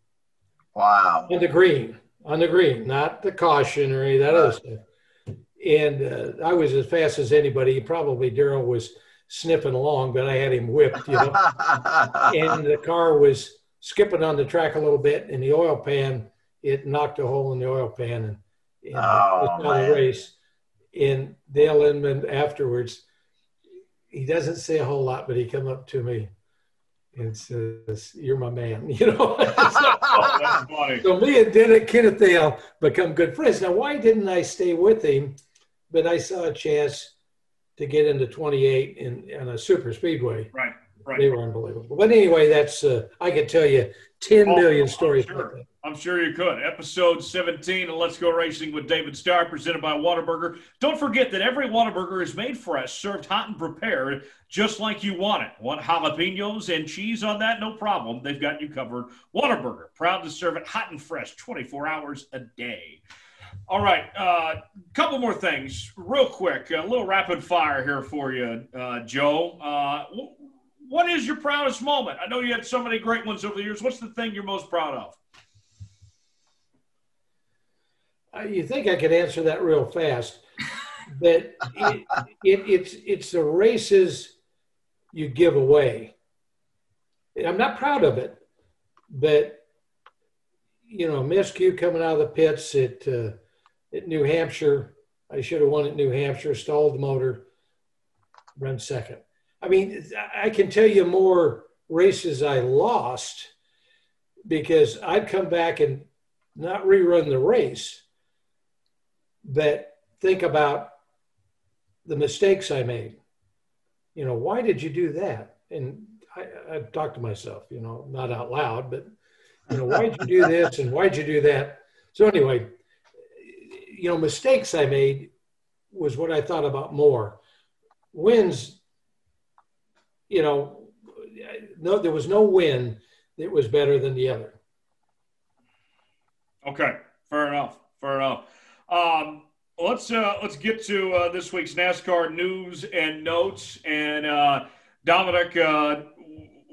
Wow. on the green on the green not the caution or any of that other stuff. And uh, i was as fast as anybody. Probably darrell was sniffing along but i had him whipped you know. *laughs* And the car was skipping on the track a little bit and the oil pan it knocked a hole in the oil pan and, and Oh, it was not a race and dale inman afterwards he doesn't say a whole lot but he come up to me and says you're my man *laughs* you know *laughs* Oh, that's funny. so me and Dennis Kenneth Dale become good friends. Now, why didn't I stay with him? But I saw a chance to get into 28 in, in a super speedway. Right. right. They were unbelievable. But anyway, that's uh, I could tell you 10 Oh, million I'm stories sure. I'm sure you could. Episode 17 of Let's Go Racing with David Starr, presented by Whataburger. Don't forget that every Whataburger is made fresh, served hot and prepared, just like you want it. Want jalapenos and cheese on that? No problem. They've got you covered. Whataburger, proud to serve it hot and fresh 24 hours a day. All right, a uh, couple more things, real quick. A little rapid fire here for you, uh, Joe. Uh, what is your proudest moment? I know you had so many great ones over the years. What's the thing you're most proud of? Uh, you think I could answer that real fast, but it, it, it's it's the races you give away. I'm not proud of it, but you know, miscue coming out of the pits at uh, at New Hampshire. I should have won at New Hampshire. Stalled the motor, run second. I mean, I can tell you more races I lost because I'd come back and not rerun the race, but think about the mistakes I made. You know, why did you do that? And I, I talked to myself, you know, not out loud, but you know, why'd you do *laughs* this and why'd you do that? So anyway, you know, mistakes I made was what I thought about more. Wins, you know, no, there was no win that was better than the other. Okay, fair enough. Fair enough. Um, let's uh, let's get to uh, this week's NASCAR news and notes. And uh, Dominic, uh,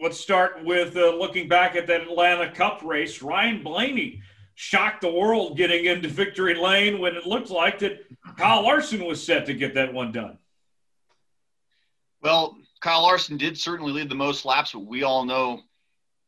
let's start with uh, looking back at that Atlanta Cup race. Ryan Blaney shocked the world getting into victory lane when it looked like that Kyle Larson was set to get that one done. Well, Kyle Larson did certainly lead the most laps, but we all know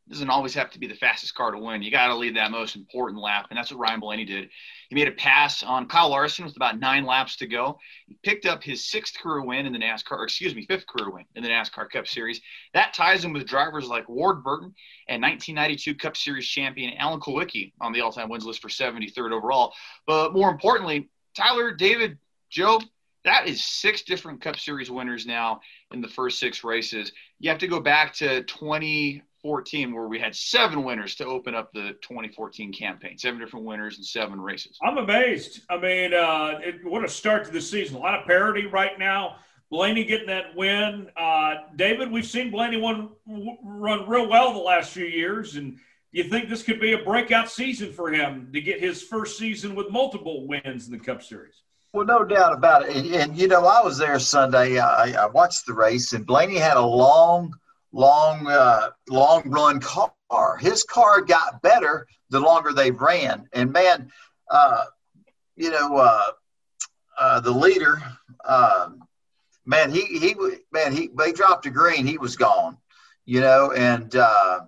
doesn't always have to be the fastest car to win. You got to lead that most important lap, and that's what Ryan Blaney did. He made a pass on Kyle Larson with about nine laps to go. He picked up his sixth career win in the NASCAR, excuse me, fifth career win in the NASCAR Cup Series. That ties him with drivers like Ward Burton and 1992 Cup Series champion Alan Kulwicki on the all-time wins list for 73rd overall. But more importantly, Tyler, David, Joe, that is six different Cup Series winners now in the first six races. You have to go back to 20 14 where we had seven winners to open up the 2014 campaign. Seven different winners and seven races. I'm amazed. I mean uh, it, what a start to the season. A lot of parity right now. Blaney getting that win. Uh, david we've seen blaney one, run real well the last few years and do you think this could be a breakout season for him to get his first season with multiple wins in the cup series? Well, no doubt about it. And, and you know, I was there Sunday. I, I watched the race, and Blaney had a long – long uh, long run car. His car got better the longer they ran. And man, uh, you know, uh, uh, the leader, um, man, he he man he they dropped a green, he was gone. You know, and uh,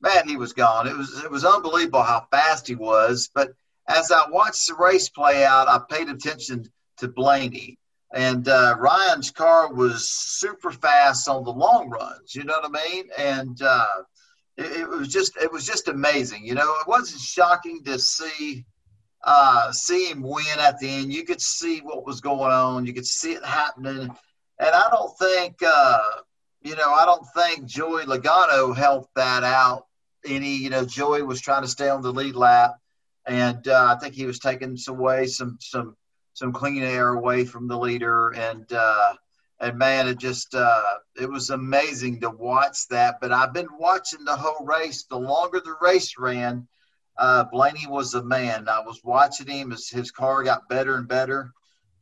man, he was gone. It was it was unbelievable how fast he was. But as I watched the race play out, I paid attention to Blaney and uh, Ryan's car was super fast on the long runs. You know what I mean? And uh, it, it, was just it was just amazing. You know, it wasn't shocking to see uh, see him win at the end. You could see what was going on. You could see it happening. And I don't think uh, you know I don't think Joey Logano helped that out any. You know, Joey was trying to stay on the lead lap, and uh, I think he was taking some away some some some clean air away from the leader. And uh, and man it just uh, it was amazing to watch that. But i've been watching the whole race. The longer the race ran uh, blaney was a man. I was watching him as his car got better and better.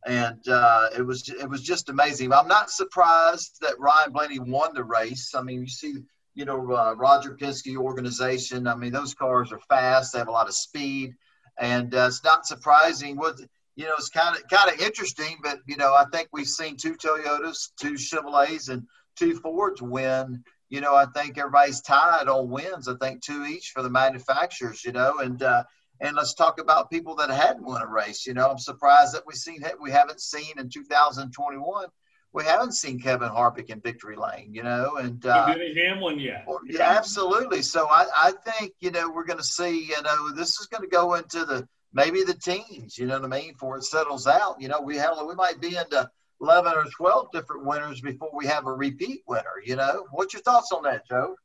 And uh, it was it was just amazing. I'm not surprised that ryan blaney won the race. I mean you see you know uh, roger penske organization. I mean those cars are fast. They have a lot of speed. And uh, it's not surprising what you know, it's kind of kind of interesting. But you know, I think we've seen two Toyotas, two Chevrolets, and two Fords win. You know, I think everybody's tied on wins. I think two each for the manufacturers. You know, and uh, and let's talk about people that hadn't won a race. You know, I'm surprised that we've seen we haven't seen in 2021. We haven't seen Kevin Harvick in victory lane, you know, and uh, Hamlin yet. yeah, absolutely. So I, I think you know we're going to see. You know, this is going to go into the maybe the teens, you know what I mean, before it settles out. You know, we have we might be into eleven or twelve different winners before we have a repeat winner. You know, what's your thoughts on that, Joe?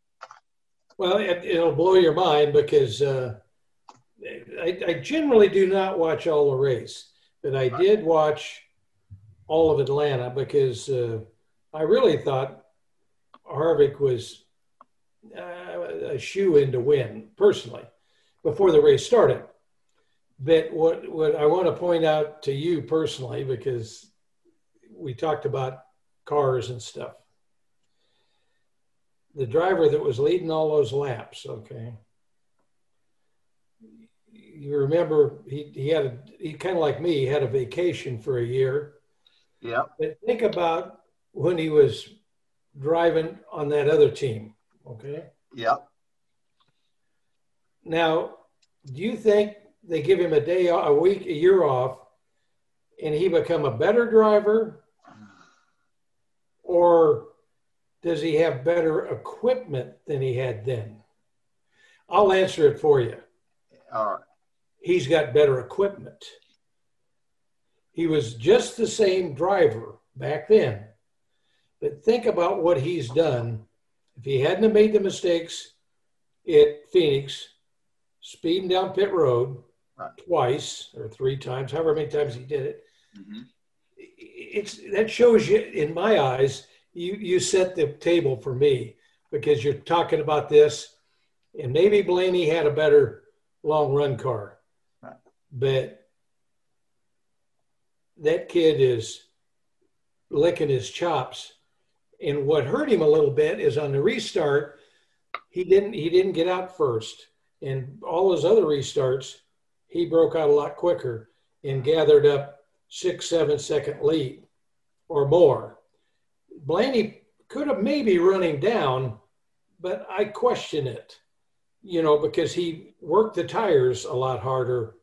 Well, it, will blow your mind because uh, I, I, generally do not watch all the race, but I did watch all of Atlanta because uh, I really thought Harvick was uh, a shoe in to win personally before the race started. But what, what I want to point out to you personally, because we talked about cars and stuff. The driver that was leading all those laps, okay. You remember he, he had a, he kind of like me, he had a vacation for a year. Yeah. But think about when he was driving on that other team, okay? Yeah. Now, do you think they give him a day, a week, a year off, and he become a better driver, or does he have better equipment than he had then? I'll answer it for you. All right. he's got better equipment. He was just the same driver back then. But think about what he's done. If he hadn't have made the mistakes at Phoenix, speeding down pit road right. twice or three times, however many times he did it, mm-hmm. it's that shows you, in my eyes, you you set the table for me because you're talking about this, and maybe Blaney had a better long run car, right. but that kid is licking his chops. And what hurt him a little bit is on the restart, he didn't he didn't get out first, and all his other restarts, he broke out a lot quicker and gathered up six seven second lead or more. Blaney could have maybe running down, but I question it, you know, because he worked the tires a lot harder,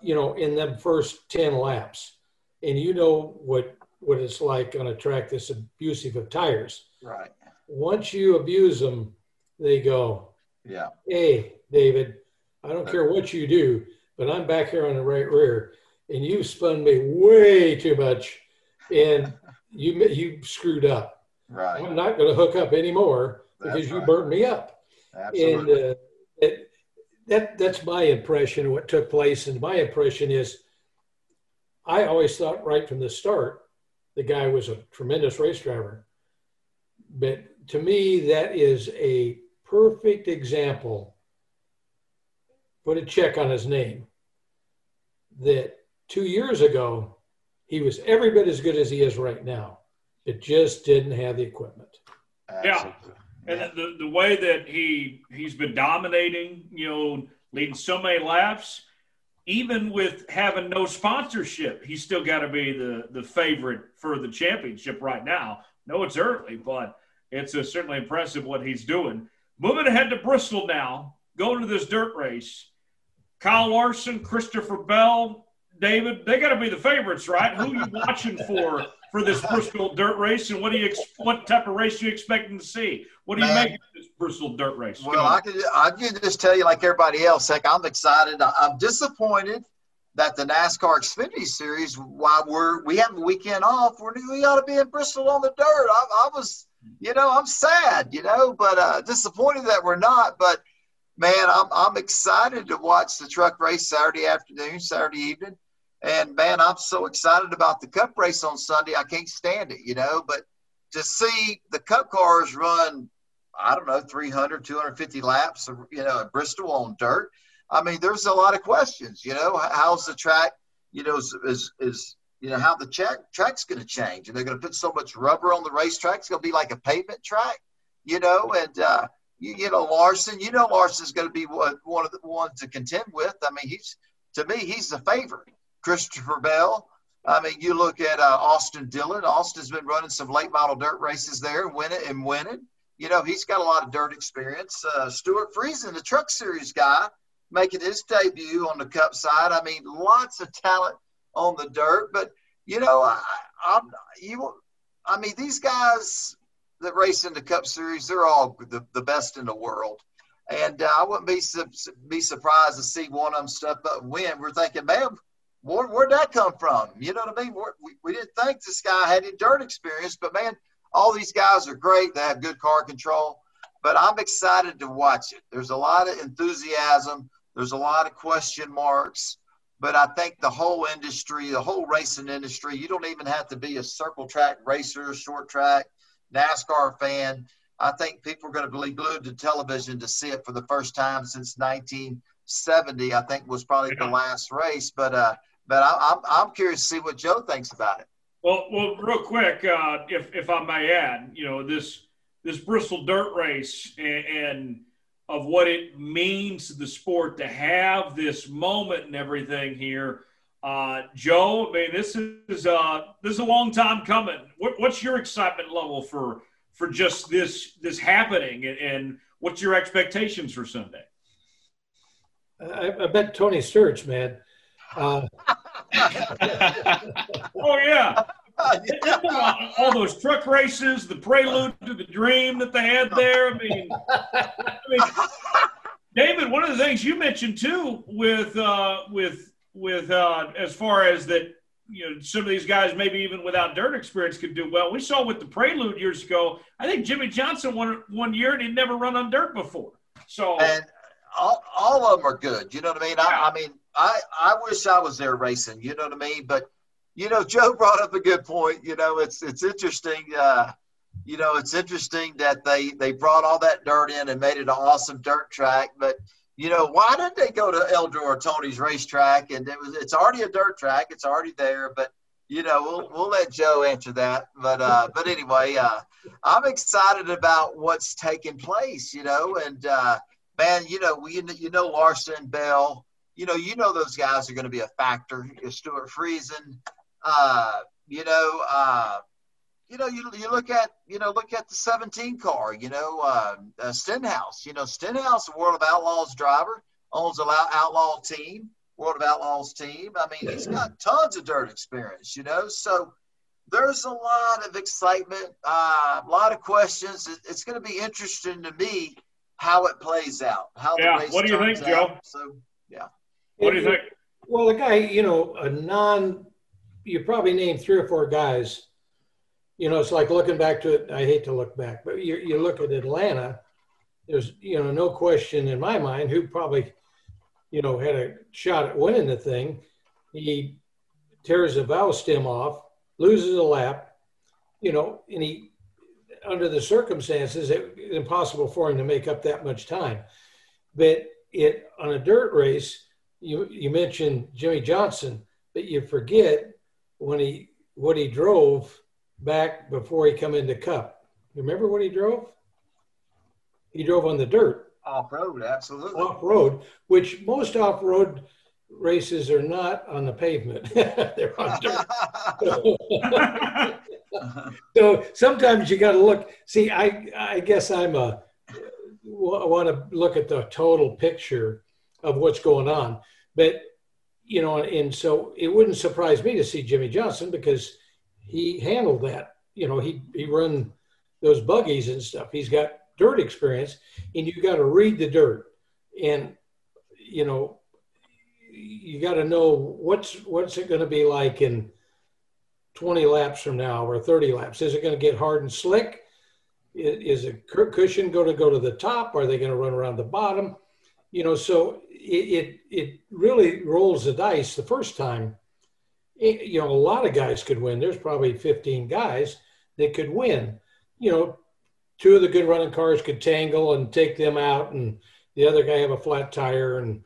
you know, in them first 10 laps. And you know what what it's like on a track that's abusive of tires. Right. Once you abuse them, they go, Yeah. Hey, David, I don't care what you do, but I'm back here on the right rear, and you spun me way too much, and you you screwed up. Right. I'm not going to hook up anymore because you burned me up. Absolutely. And uh, it, that that's my impression of what took place. And my impression is, I always thought right from the start, the guy was a tremendous race driver. But to me, that is a perfect example. Put a check on his name. That two years ago, he was every bit as good as he is right now. It just didn't have the equipment. Yeah. And the, the way that he he's been dominating, you know, leading so many laps, even with having no sponsorship, he's still got to be the the favorite for the championship right now. No, it's early, but it's uh, certainly impressive what he's doing. Moving ahead to Bristol now, going to this dirt race. Kyle Larson, Christopher Bell, David, they got to be the favorites, right? Who are you watching for for this Bristol dirt race, and what do you what type of race are you expecting to see? What do you make of this Bristol dirt race? Well, I could I could just tell you like everybody else, heck, I'm excited. I'm disappointed that the NASCAR Xfinity Series, while we're we have a weekend off, we're we ought to be in Bristol on the dirt. I, I was, you know, I'm sad, you know, but uh, disappointed that we're not. But man, I'm I'm excited to watch the truck race Saturday afternoon, Saturday evening. And man, I'm so excited about the cup race on Sunday. I can't stand it, you know. But to see the cup cars run, I don't know, 300, 250 laps, you know, at Bristol on dirt. I mean, there's a lot of questions, you know. How's the track, you know, is, is, is you know, how the track, track's going to change. And they're going to put so much rubber on the racetrack. It's going to be like a pavement track, you know. And, uh, you, you know, Larson, you know, Larson's going to be one, one of the ones to contend with. I mean, he's, to me, he's the favorite. Christopher Bell. I mean, you look at uh, Austin Dillon. Austin's been running some late model dirt races there, winning and winning. You know, he's got a lot of dirt experience. Uh, Stewart Friesen, the Truck Series guy, making his debut on the Cup side. I mean, lots of talent on the dirt. But you know, I, I'm you. I mean, these guys that race in the Cup Series, they're all the, the best in the world. And uh, I wouldn't be be surprised to see one of them step up and win. We're thinking, man, where, where'd that come from? You know what I mean? we we, didn't think this guy had any dirt experience, but man, all these guys are great. They have good car control. But I'm excited to watch it. There's a lot of enthusiasm. There's a lot of question marks. But I think the whole industry, the whole racing industry, you don't even have to be a circle track racer, short track, NASCAR fan. I think people are going to be glued to television to see it for the first time since 1970. I think was probably the last race. But uh, but I, am I'm, I'm curious to see what Joe thinks about it. Well, well, real quick, uh, if if I may add, you know this this Bristol Dirt Race and, and of what it means to the sport to have this moment and everything here. Uh, Joe, I mean, this is uh, this is a long time coming. What, what's your excitement level for for just this this happening, and, and what's your expectations for Sunday? I, I bet Tony Sturge, man. Uh, *laughs* oh yeah. *laughs* all those truck races, the prelude to the dream that they had there. I mean, I mean David, one of the things you mentioned too, with uh, with with uh, as far as that, you know, some of these guys maybe even without dirt experience could do well. We saw with the Prelude years ago. I think Jimmie Johnson won one year and he'd never run on dirt before. So and all, all of them are good. You know what I mean? Yeah. I, I mean, I I wish I was there racing. You know what I mean? But you know, Joe brought up a good point. You know, it's it's interesting. Uh, you know, it's interesting that they they brought all that dirt in and made it an awesome dirt track. But you know, why didn't they go to Eldora or Tony's racetrack? And it was it's already a dirt track, it's already there. But you know, we'll we'll let Joe answer that. But uh, but anyway, uh, I'm excited about what's taking place. You know, and uh, man, you know, we you know Larson Bell. You know, you know those guys are going to be a factor. Stewart Friesen, uh, you know, uh, you know, you, you look at, you know, look at the 17 car, you know, uh, uh, Stenhouse, you know, Stenhouse, a World of Outlaws driver, owns a outlaw team, World of Outlaws team. I mean, he's got tons of dirt experience, you know, so there's a lot of excitement, uh, a lot of questions. It's going to be interesting to me how it plays out. How yeah. what do you think, Joe? So, yeah. What do you think? Well, the guy, you know, a non, you probably named three or four guys you know, it's like looking back to it. I hate to look back, but you, you look at Atlanta, there's, you know, no question in my mind who probably, you know, had a shot at winning the thing. He tears the valve stem off, loses a lap, you know, and he, under the circumstances, it, it's impossible for him to make up that much time. But it on a dirt race, you you mentioned Jimmie Johnson, but you forget when he what he drove back before he come into Cup. Remember what he drove? He drove on the dirt. Off road, absolutely. Off road, which most off road races are not on the pavement; *laughs* they're on dirt. *laughs* so sometimes you got to look. See, I I guess I'm a want to look at the total picture of what's going on, but you know, and so it wouldn't surprise me to see Jimmie Johnson because he handled that. You know, he he run those buggies and stuff. He's got dirt experience, and you got to read the dirt, and you know, you got to know what's what's it going to be like in 20 laps from now or 30 laps. Is it going to get hard and slick? Is a cushion going to go to the top? Are they going to run around the bottom? You know, so it, it, it really rolls the dice the first time Eh, you know, a lot of guys could win. There's probably 15 guys that could win. You know, two of the good running cars could tangle and take them out, and the other guy have a flat tire and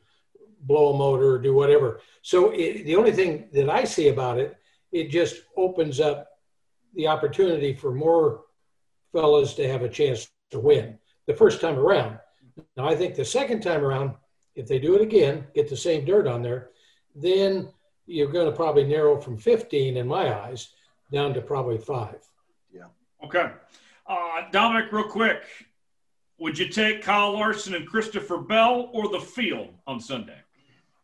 blow a motor or do whatever. So it, the only thing that I see about it, it just opens up the opportunity for more fellas to have a chance to win the first time around. Now, I think the second time around, if they do it again, get the same dirt on there, then – you're going to probably narrow from 15 in my eyes down to probably five. Yeah. Okay. Uh, Dominic, real quick, would you take Kyle Larson and Christopher Bell or the field on Sunday?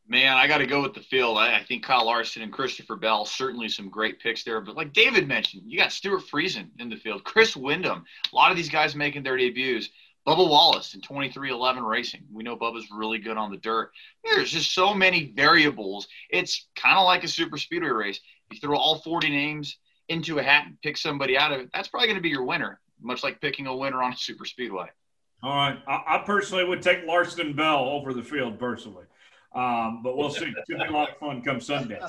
Man, I got to go with the field. I, I, think Kyle Larson and Christopher Bell certainly some great picks there. But like David mentioned, you got Stewart Friesen in the field, Chris Windom, a lot of these guys making their debuts. Bubba Wallace in 23XI Racing. We know Bubba's really good on the dirt. There's just so many variables. It's kind of like a super speedway race. You throw all 40 names into a hat and pick somebody out of it, that's probably going to be your winner, much like picking a winner on a super speedway. All right. I, I personally would take Larson Bell over the field personally. Um, but we'll see. It's going to be a lot of fun come Sunday.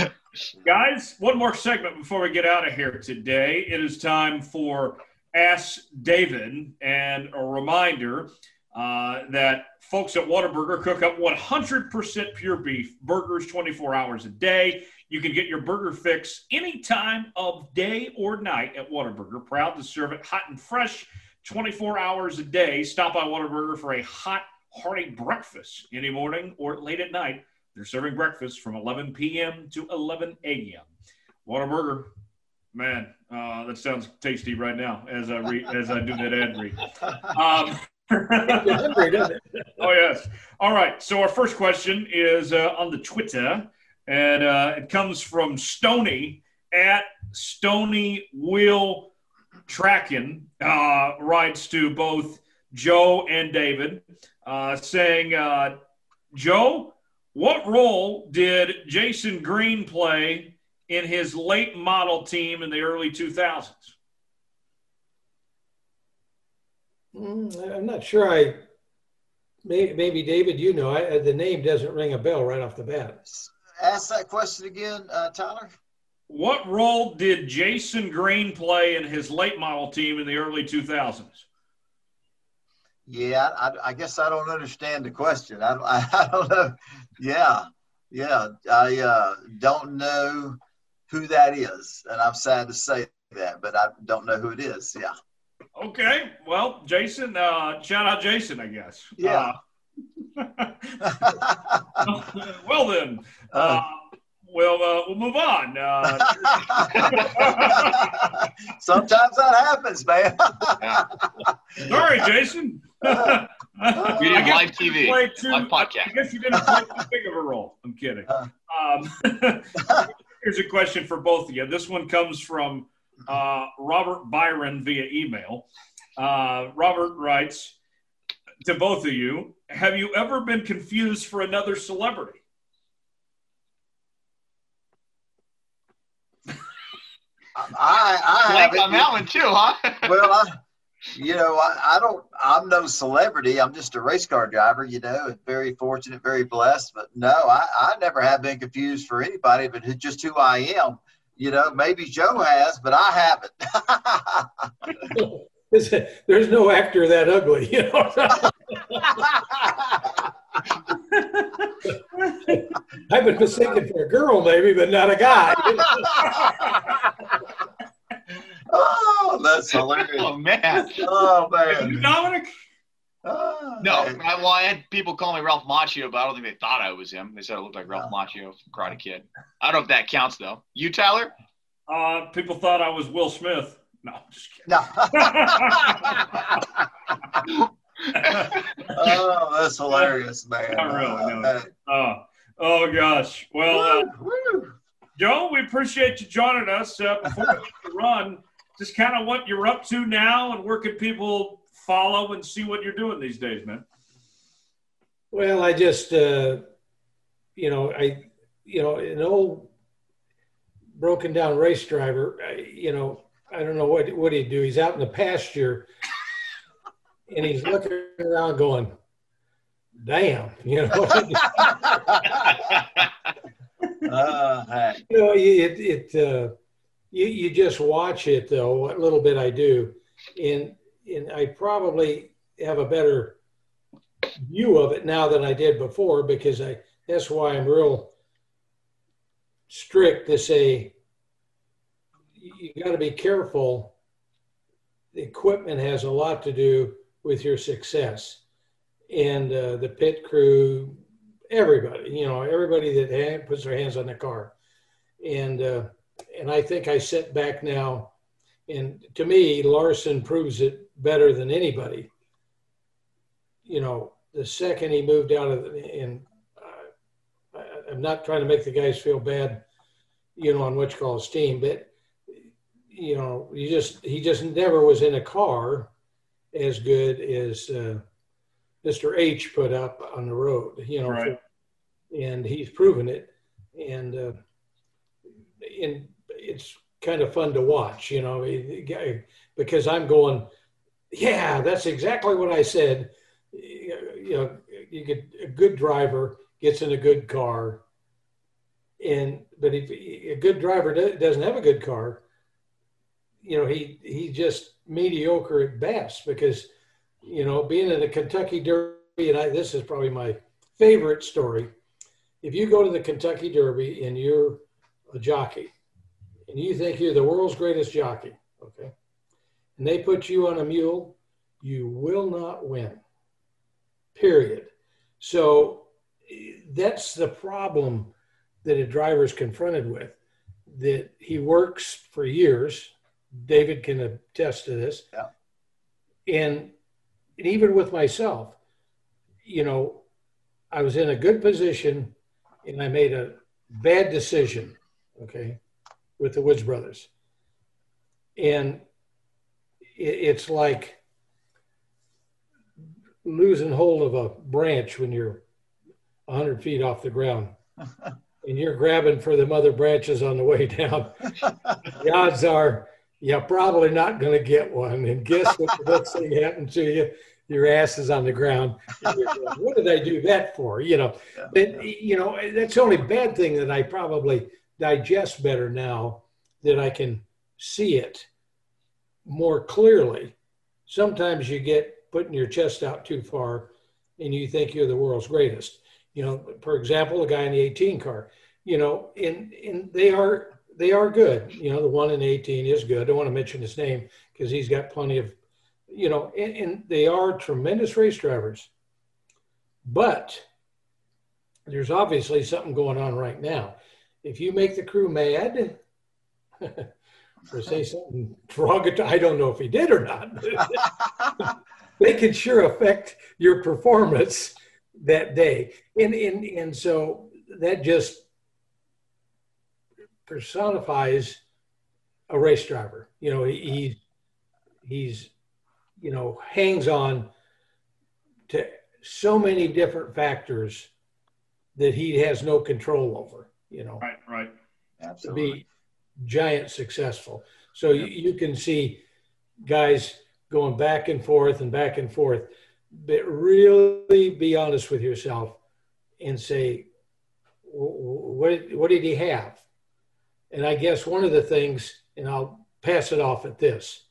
*laughs* Guys, one more segment before we get out of here today. It is time for Ask David, and a reminder uh, that folks at Whataburger cook up 100% pure beef burgers 24 hours a day. You can get your burger fix any time of day or night at Whataburger. Proud to serve it hot and fresh 24 hours a day. Stop by Whataburger for a hot, hearty breakfast any morning or late at night. They're serving breakfast from 11 p.m. to 11 a.m. Whataburger, Man, uh, that sounds tasty right now as I read as I do that ad read. Um, *laughs* oh yes. All right. So our first question is uh, on the Twitter, and uh, it comes from Stony at Stony Wheel Tracking. Uh, writes to both Joe and David, uh, saying, uh, Joe, what role did Jason Green play in his late model team in the early 2000s? Mm, I'm not sure. I maybe, maybe David, you know, I, the name doesn't ring a bell right off the bat. Ask that question again, uh, Tyler. What role did Jason Green play in his late model team in the early 2000s? Yeah, I, I guess I don't understand the question. I, I, *laughs* I don't know. Yeah, yeah, I uh, don't know who that is, and I'm sad to say that, but I don't know who it is. Yeah. Okay, well, Jason, uh, shout out Jason, I guess. Yeah. Uh, *laughs* well then, uh, we'll uh, we'll move on. Uh, *laughs* Sometimes that happens, man. *laughs* sorry, Jason. We did I live TV, played too- live podcast. I guess you didn't play too big of a role. I'm kidding. Uh. Um, here's a question for both of you. This one comes from uh, Robert Byron via email. Uh, Robert writes to both of you Have you ever been confused for another celebrity? I, I Blank haven't. on that one too, huh? well, I, you know, I, I don't. I'm no celebrity. I'm just a race car driver. You know, very fortunate, very blessed. But no, I, I never have been confused for anybody, but just who I am. You know, maybe Joe has, but I haven't. *laughs* There's no actor that ugly, you know. *laughs* I've been mistaken for a girl, maybe, but not a guy. *laughs* oh, that's *laughs* hilarious. Oh man. Oh You, man. Dominic? Oh, No, man. I, well, I had people call me Ralph Macchio, but I don't think they thought I was him. They said I looked like Ralph Macchio from Karate Kid. I don't know if that counts though. You, Tyler? Uh, people thought I was Will Smith. No, I'm just kidding. No. *laughs* *laughs* oh, that's hilarious, man. Not really, no. Uh, Uh, oh, gosh. Well, uh. Joe, we appreciate you joining us. Uh, before we run, just kind of what you're up to now and where can people follow and see what you're doing these days, man? Well, I just, uh, you know, I, you know, an old broken down race driver, I, you know, I don't know what what he'd do. He's out in the pasture, and he's looking around, going, "Damn," *laughs* you know. *laughs* Uh, you know, it it uh, you you just watch it though. What little bit I do, and and I probably have a better view of it now than I did before because I that's why I'm real strict to say you got to be careful. The equipment has a lot to do with your success, and uh, the pit crew, everybody, you know, everybody that ha- puts their hands on the car, and uh, and I think I sit back now, and to me, Larson proves it better than anybody. You know, the second he moved out of, the, and uh, I- I'm not trying to make the guys feel bad, you know, on what you call steam, but you know, he just he just never was in a car as good as uh, Mr. H put up on the road. You know, Right. and he's proven it, and uh, and it's kind of fun to watch. You know, because I'm going, yeah, that's exactly what I said. You know, you get a good driver gets in a good car, and but if a good driver doesn't have a good car, you know, he he just mediocre at best because, you know, being in the Kentucky Derby, and I, this is probably my favorite story. If you go to the Kentucky Derby and you're a jockey, and you think you're the world's greatest jockey, okay, and they put you on a mule, you will not win. Period. So that's the problem that a driver is confronted with. That he works for years. David can attest to this. Yeah. And, and even with myself, you know, I was in a good position and I made a bad decision, okay, with the Woods brothers. And it, it's like losing hold of a branch when you're 100 feet off the ground *laughs* and you're grabbing for the other branches on the way down, *laughs* the odds are you're probably not going to get one. And guess what the next thing happened to you? Your ass is on the ground. What did I do that for? You know, but, you know, that's the only bad thing that I probably digest better now that I can see it more clearly. Sometimes you get putting your chest out too far and you think you're the world's greatest. You know, for example, the guy in the 18 car, you know, and, and they are they are good. You know, the one in 18 is good. I don't want to mention his name because he's got plenty of, you know, and, and they are tremendous race drivers. But there's obviously something going on right now. If you make the crew mad, *laughs* or say something derogatory. I don't know if he did or not. *laughs* they can sure affect your performance that day. And, and, and so that just personifies a race driver. You know, he, he's, you know, hangs on to so many different factors that he has no control over, you know. Right, right. Absolutely. To be giant successful. So you, you can see guys going back and forth and back and forth, but really be honest with yourself and say, what, what did he have? And I guess one of the things, and I'll pass it off at this,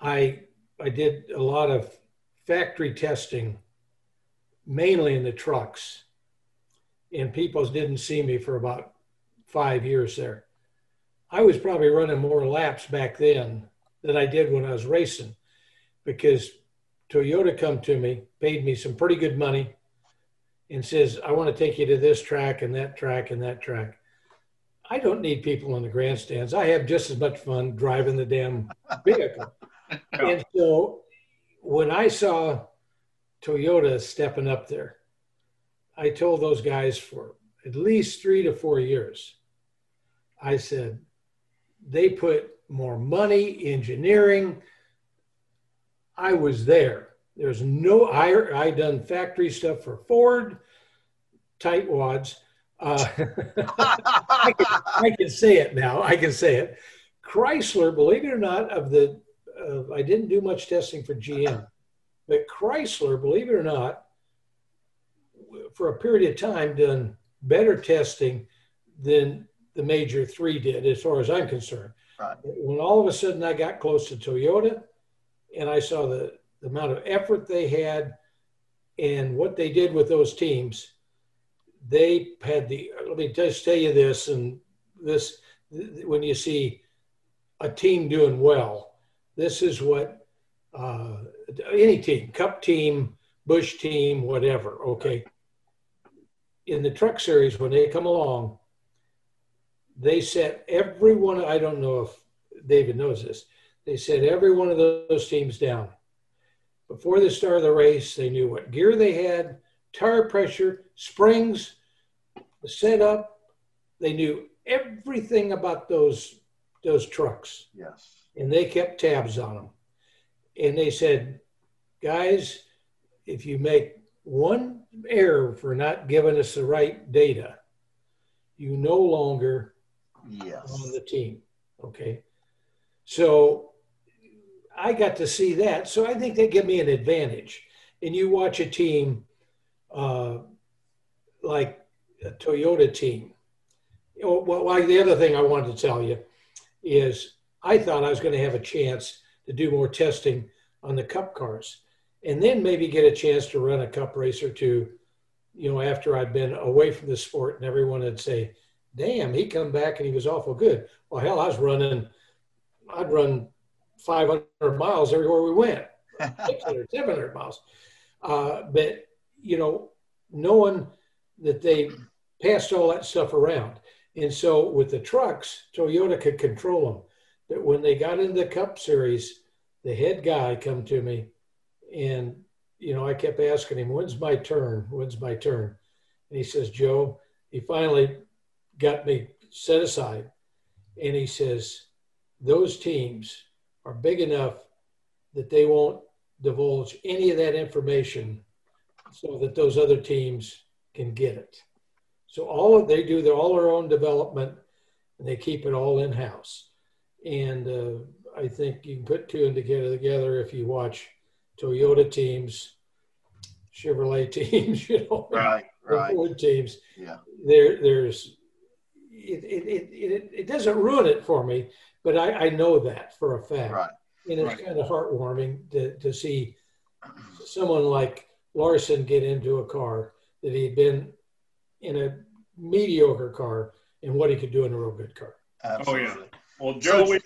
I, I did a lot of factory testing, mainly in the trucks, and people didn't see me for about five years there. I was probably running more laps back then than I did when I was racing because Toyota come to me, paid me some pretty good money and says, I want to take you to this track and that track and that track. I don't need people in the grandstands. I have just as much fun driving the damn vehicle. *laughs* and so when I saw Toyota stepping up there, I told those guys for at least three to four years, I said, they put more money, engineering. I was there. There's no, I, I done factory stuff for Ford, tightwads. Uh, *laughs* I, can, I, can, say it now. I can say it. Chrysler, believe it or not, of the, uh, I didn't do much testing for GM, but Chrysler, believe it or not, for a period of time, done better testing than the major three did, as far as I'm concerned. Right. When all of a sudden I got close to Toyota and I saw the, the amount of effort they had and what they did with those teams, they had the, let me just tell you this, and this, when you see a team doing well, this is what uh, any team, cup team, Busch team, whatever, okay. In the truck series, when they come along, they set every one, I don't know if David knows this, they set every one of those teams down. Before the start of the race, they knew what gear they had, tire pressure, springs, the setup. They knew everything about those those trucks. Yes. And they kept tabs on them. And they said, guys, if you make one error for not giving us the right data, you no longer yes. on the team. Okay. So I got to see that. So I think they give me an advantage. And you watch a team uh, like a Toyota team. Well, well, the other thing I wanted to tell you is I thought I was going to have a chance to do more testing on the cup cars and then maybe get a chance to run a cup race or two, you know, after I'd been away from the sport and everyone would say, damn, he come back and he was awful good. Well, hell, I was running, I'd run 500 miles everywhere we went, *laughs* 600, 700 miles. Uh, but, you know, knowing that they passed all that stuff around. And so with the trucks, Toyota could control them. That when they got into the Cup Series, the head guy come to me and, you know, I kept asking him, when's my turn? When's my turn? And he says, Joe, he finally got me set aside. And he says, those teams are big enough that they won't divulge any of that information so that those other teams can get it. So all of, they do their all their own development, and they keep it all in house. And uh, I think you can put two and together together if you watch Toyota teams, Chevrolet *laughs* teams, you know, Right, right. Ford teams. Yeah. There, there's it, it, it, it, it doesn't ruin it for me, but I, I know that for a fact. Right. And it's Right. kind of heartwarming to, to see *clears throat* someone like Larson get into a car that he'd been in a mediocre car and what he could do in a real good car. Absolutely. Oh, yeah. Well, Joe, we,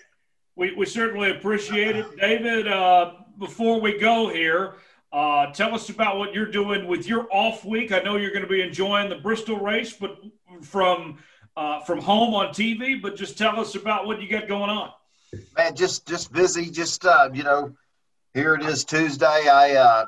we, we certainly appreciate it. *laughs* David, uh, before we go here, uh, tell us about what you're doing with your off week. I know you're going to be enjoying the Bristol race, but from uh, from home on TV. But just tell us about what you got going on. man just just busy just uh you know here it is tuesday i uh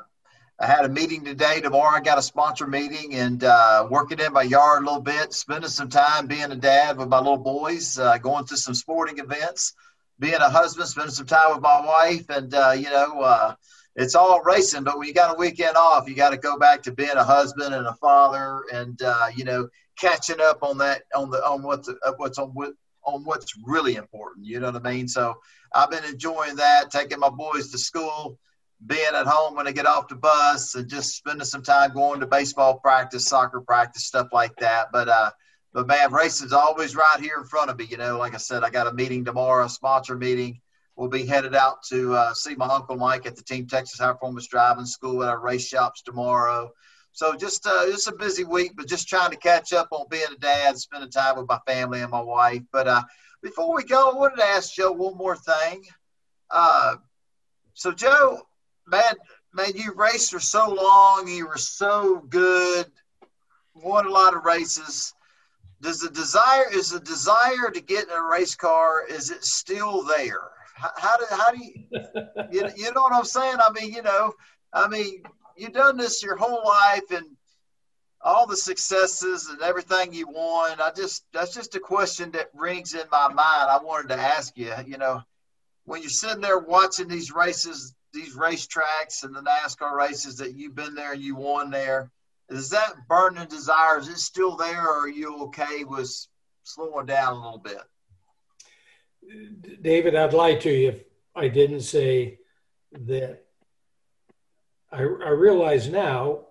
i had a meeting today tomorrow i got a sponsor meeting and uh working in my yard a little bit spending some time being a dad with my little boys uh, going to some sporting events being a husband spending some time with my wife and uh you know uh it's all racing but when you got a weekend off you got to go back to being a husband and a father and uh you know catching up on that on the on what's uh, what's on what on what's really important. You know what I mean? So I've been enjoying that, taking my boys to school, being at home when they get off the bus, and just spending some time going to baseball practice, soccer practice, stuff like that. But uh, but man, racing's always right here in front of me. You know, like I said, I got a meeting tomorrow, a sponsor meeting. We'll be headed out to uh, see my uncle Mike at the Team Texas High Performance Driving School at our race shops tomorrow. So just uh, it's a busy week, but just trying to catch up on being a dad, spending time with my family and my wife. But uh, before we go, I wanted to ask Joe one more thing. Uh, so Joe, man, man, you raced for so long, you were so good, won a lot of races. Does the desire is the desire to get in a race car? Is it still there? How, how do how do you, *laughs* you you know what I'm saying? I mean, you know, I mean, you've done this your whole life and all the successes and everything you won. I just that's just a question that rings in my mind. I wanted to ask you, you know, when you're sitting there watching these races, these racetracks and the NASCAR races that you've been there and you won there, is that burning desire? Is it still there, or are you okay with slowing down a little bit? David, I'd lie to you if I didn't say that I, I realize now,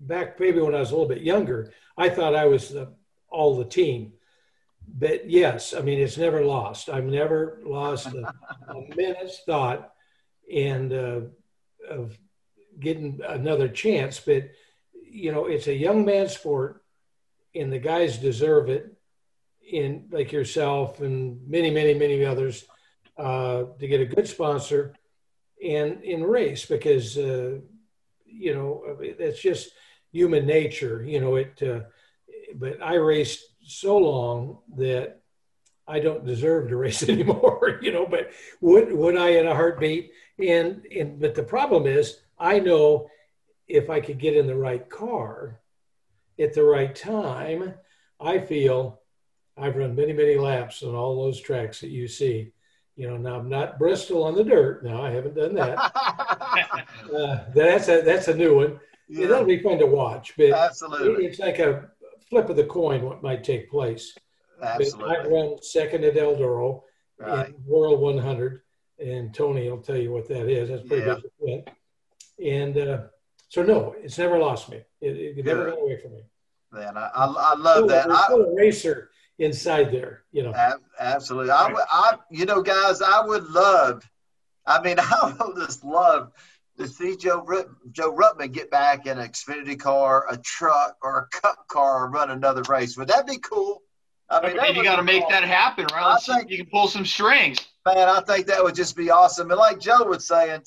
back maybe when I was a little bit younger, I thought I was the, all the team. But yes, I mean, it's never lost. I've never lost a, a *laughs* minute's thought and uh, of getting another chance. But, you know, it's a young man's sport and the guys deserve it in like yourself and many, many, many others uh, to get a good sponsor and in race because uh, you know that's just human nature. You know it. Uh, but I raced so long that I don't deserve to *laughs* race anymore. you know, but would would I in a heartbeat? And and but the problem is I know if I could get in the right car at the right time, I feel I've run many, many laps on all those tracks that you see. You know, now I'm not Bristol on the dirt. No, I haven't done that. *laughs* uh, that's a that's a new one. Yeah. That'll be fun to watch. But Absolutely. it's like a flip of the coin what might take place. Absolutely. But I run second at Eldora Right. in World 100, and Tony will tell you what that is. That's pretty Yeah. event. And uh, so, no, it's never lost me. It, it never Good. got away from me. Man, I, I, I love Still- that. There's I, still a racer inside there, you know. Ab- Absolutely. I, would- I, you know, guys, I would love, I mean, *laughs* I would just love to see Joe Rut, Joe Ruttman get back in an Xfinity car, a truck, or a cup car and run another race. Would that be cool? I mean, that you got to make awesome. that happen, right? I Let's see think- you can pull some strings. Man, I think that would just be awesome. And like Joe was saying,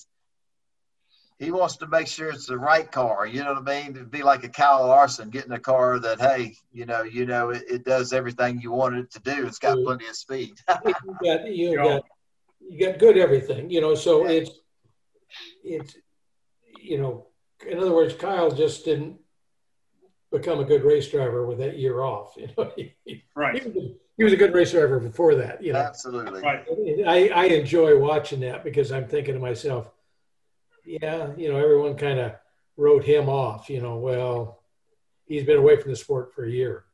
he wants to make sure it's the right car. You know what I mean? It'd be like a Kyle Larson getting a car that, hey, you know, you know, it, it does everything you want it to do. It's got Mm. plenty of speed. *laughs* you got you Yeah. got you got good everything, you know. So Yeah. it's it's you know, in other words, Kyle just didn't become a good race driver with that year off. *laughs* You know, he, he, Right. was, a- he was a good race driver before that. You know, Absolutely. Right. I, I enjoy watching that because I'm thinking to myself, yeah, you know, everyone kind of wrote him off. You know, well, he's been away from the sport for a year.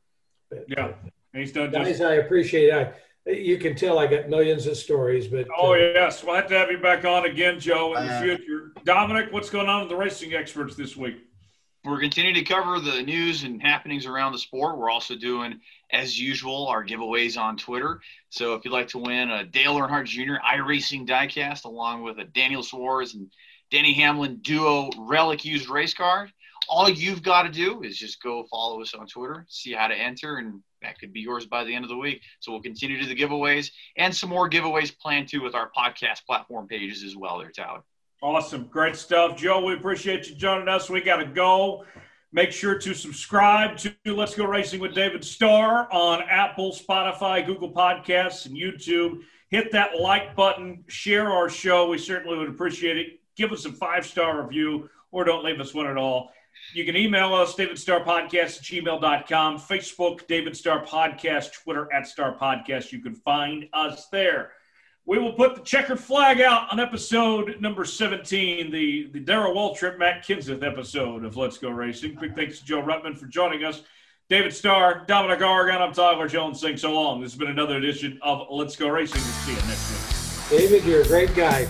But, yeah, uh, he's done. Guys, just... I appreciate it. I, you can tell I got millions of stories, but oh uh, yes, we'll have to have you back on again, Joe, in the uh, future. Dominic, what's going on with the racing experts this week? We're continuing to cover the news and happenings around the sport. We're also doing, as usual, our giveaways on Twitter. So if you'd like to win a Dale Earnhardt Jr. iRacing diecast along with a Daniel Suarez and Denny Hamlin duo relic used race car, all you've got to do is just go follow us on Twitter, see how to enter, and that could be yours by the end of the week. So we'll continue to the giveaways and some more giveaways planned too with our podcast platform pages as well there, Tyler. Awesome. Great stuff. Joe, we appreciate you joining us. We got to go. Make sure to subscribe to Let's Go Racing with David Starr on Apple, Spotify, Google Podcasts, and YouTube. Hit that like button, share our show. We certainly would appreciate it. Give us a five star review or don't leave us one at all. You can email us, David Starr Podcast at gmail.com, Facebook, David Starr Podcast, Twitter at Star Podcast. You can find us there we will put the checkered flag out on episode number 17, the, the Darrell Waltrip, Matt Kenseth episode of Let's Go Racing. Quick thanks to Joe Ruttman for joining us. David Starr, Dominic Aragon, I'm Tyler Jones saying so long. This has been another edition of Let's Go Racing. We'll see you next week. David, you're a great guy.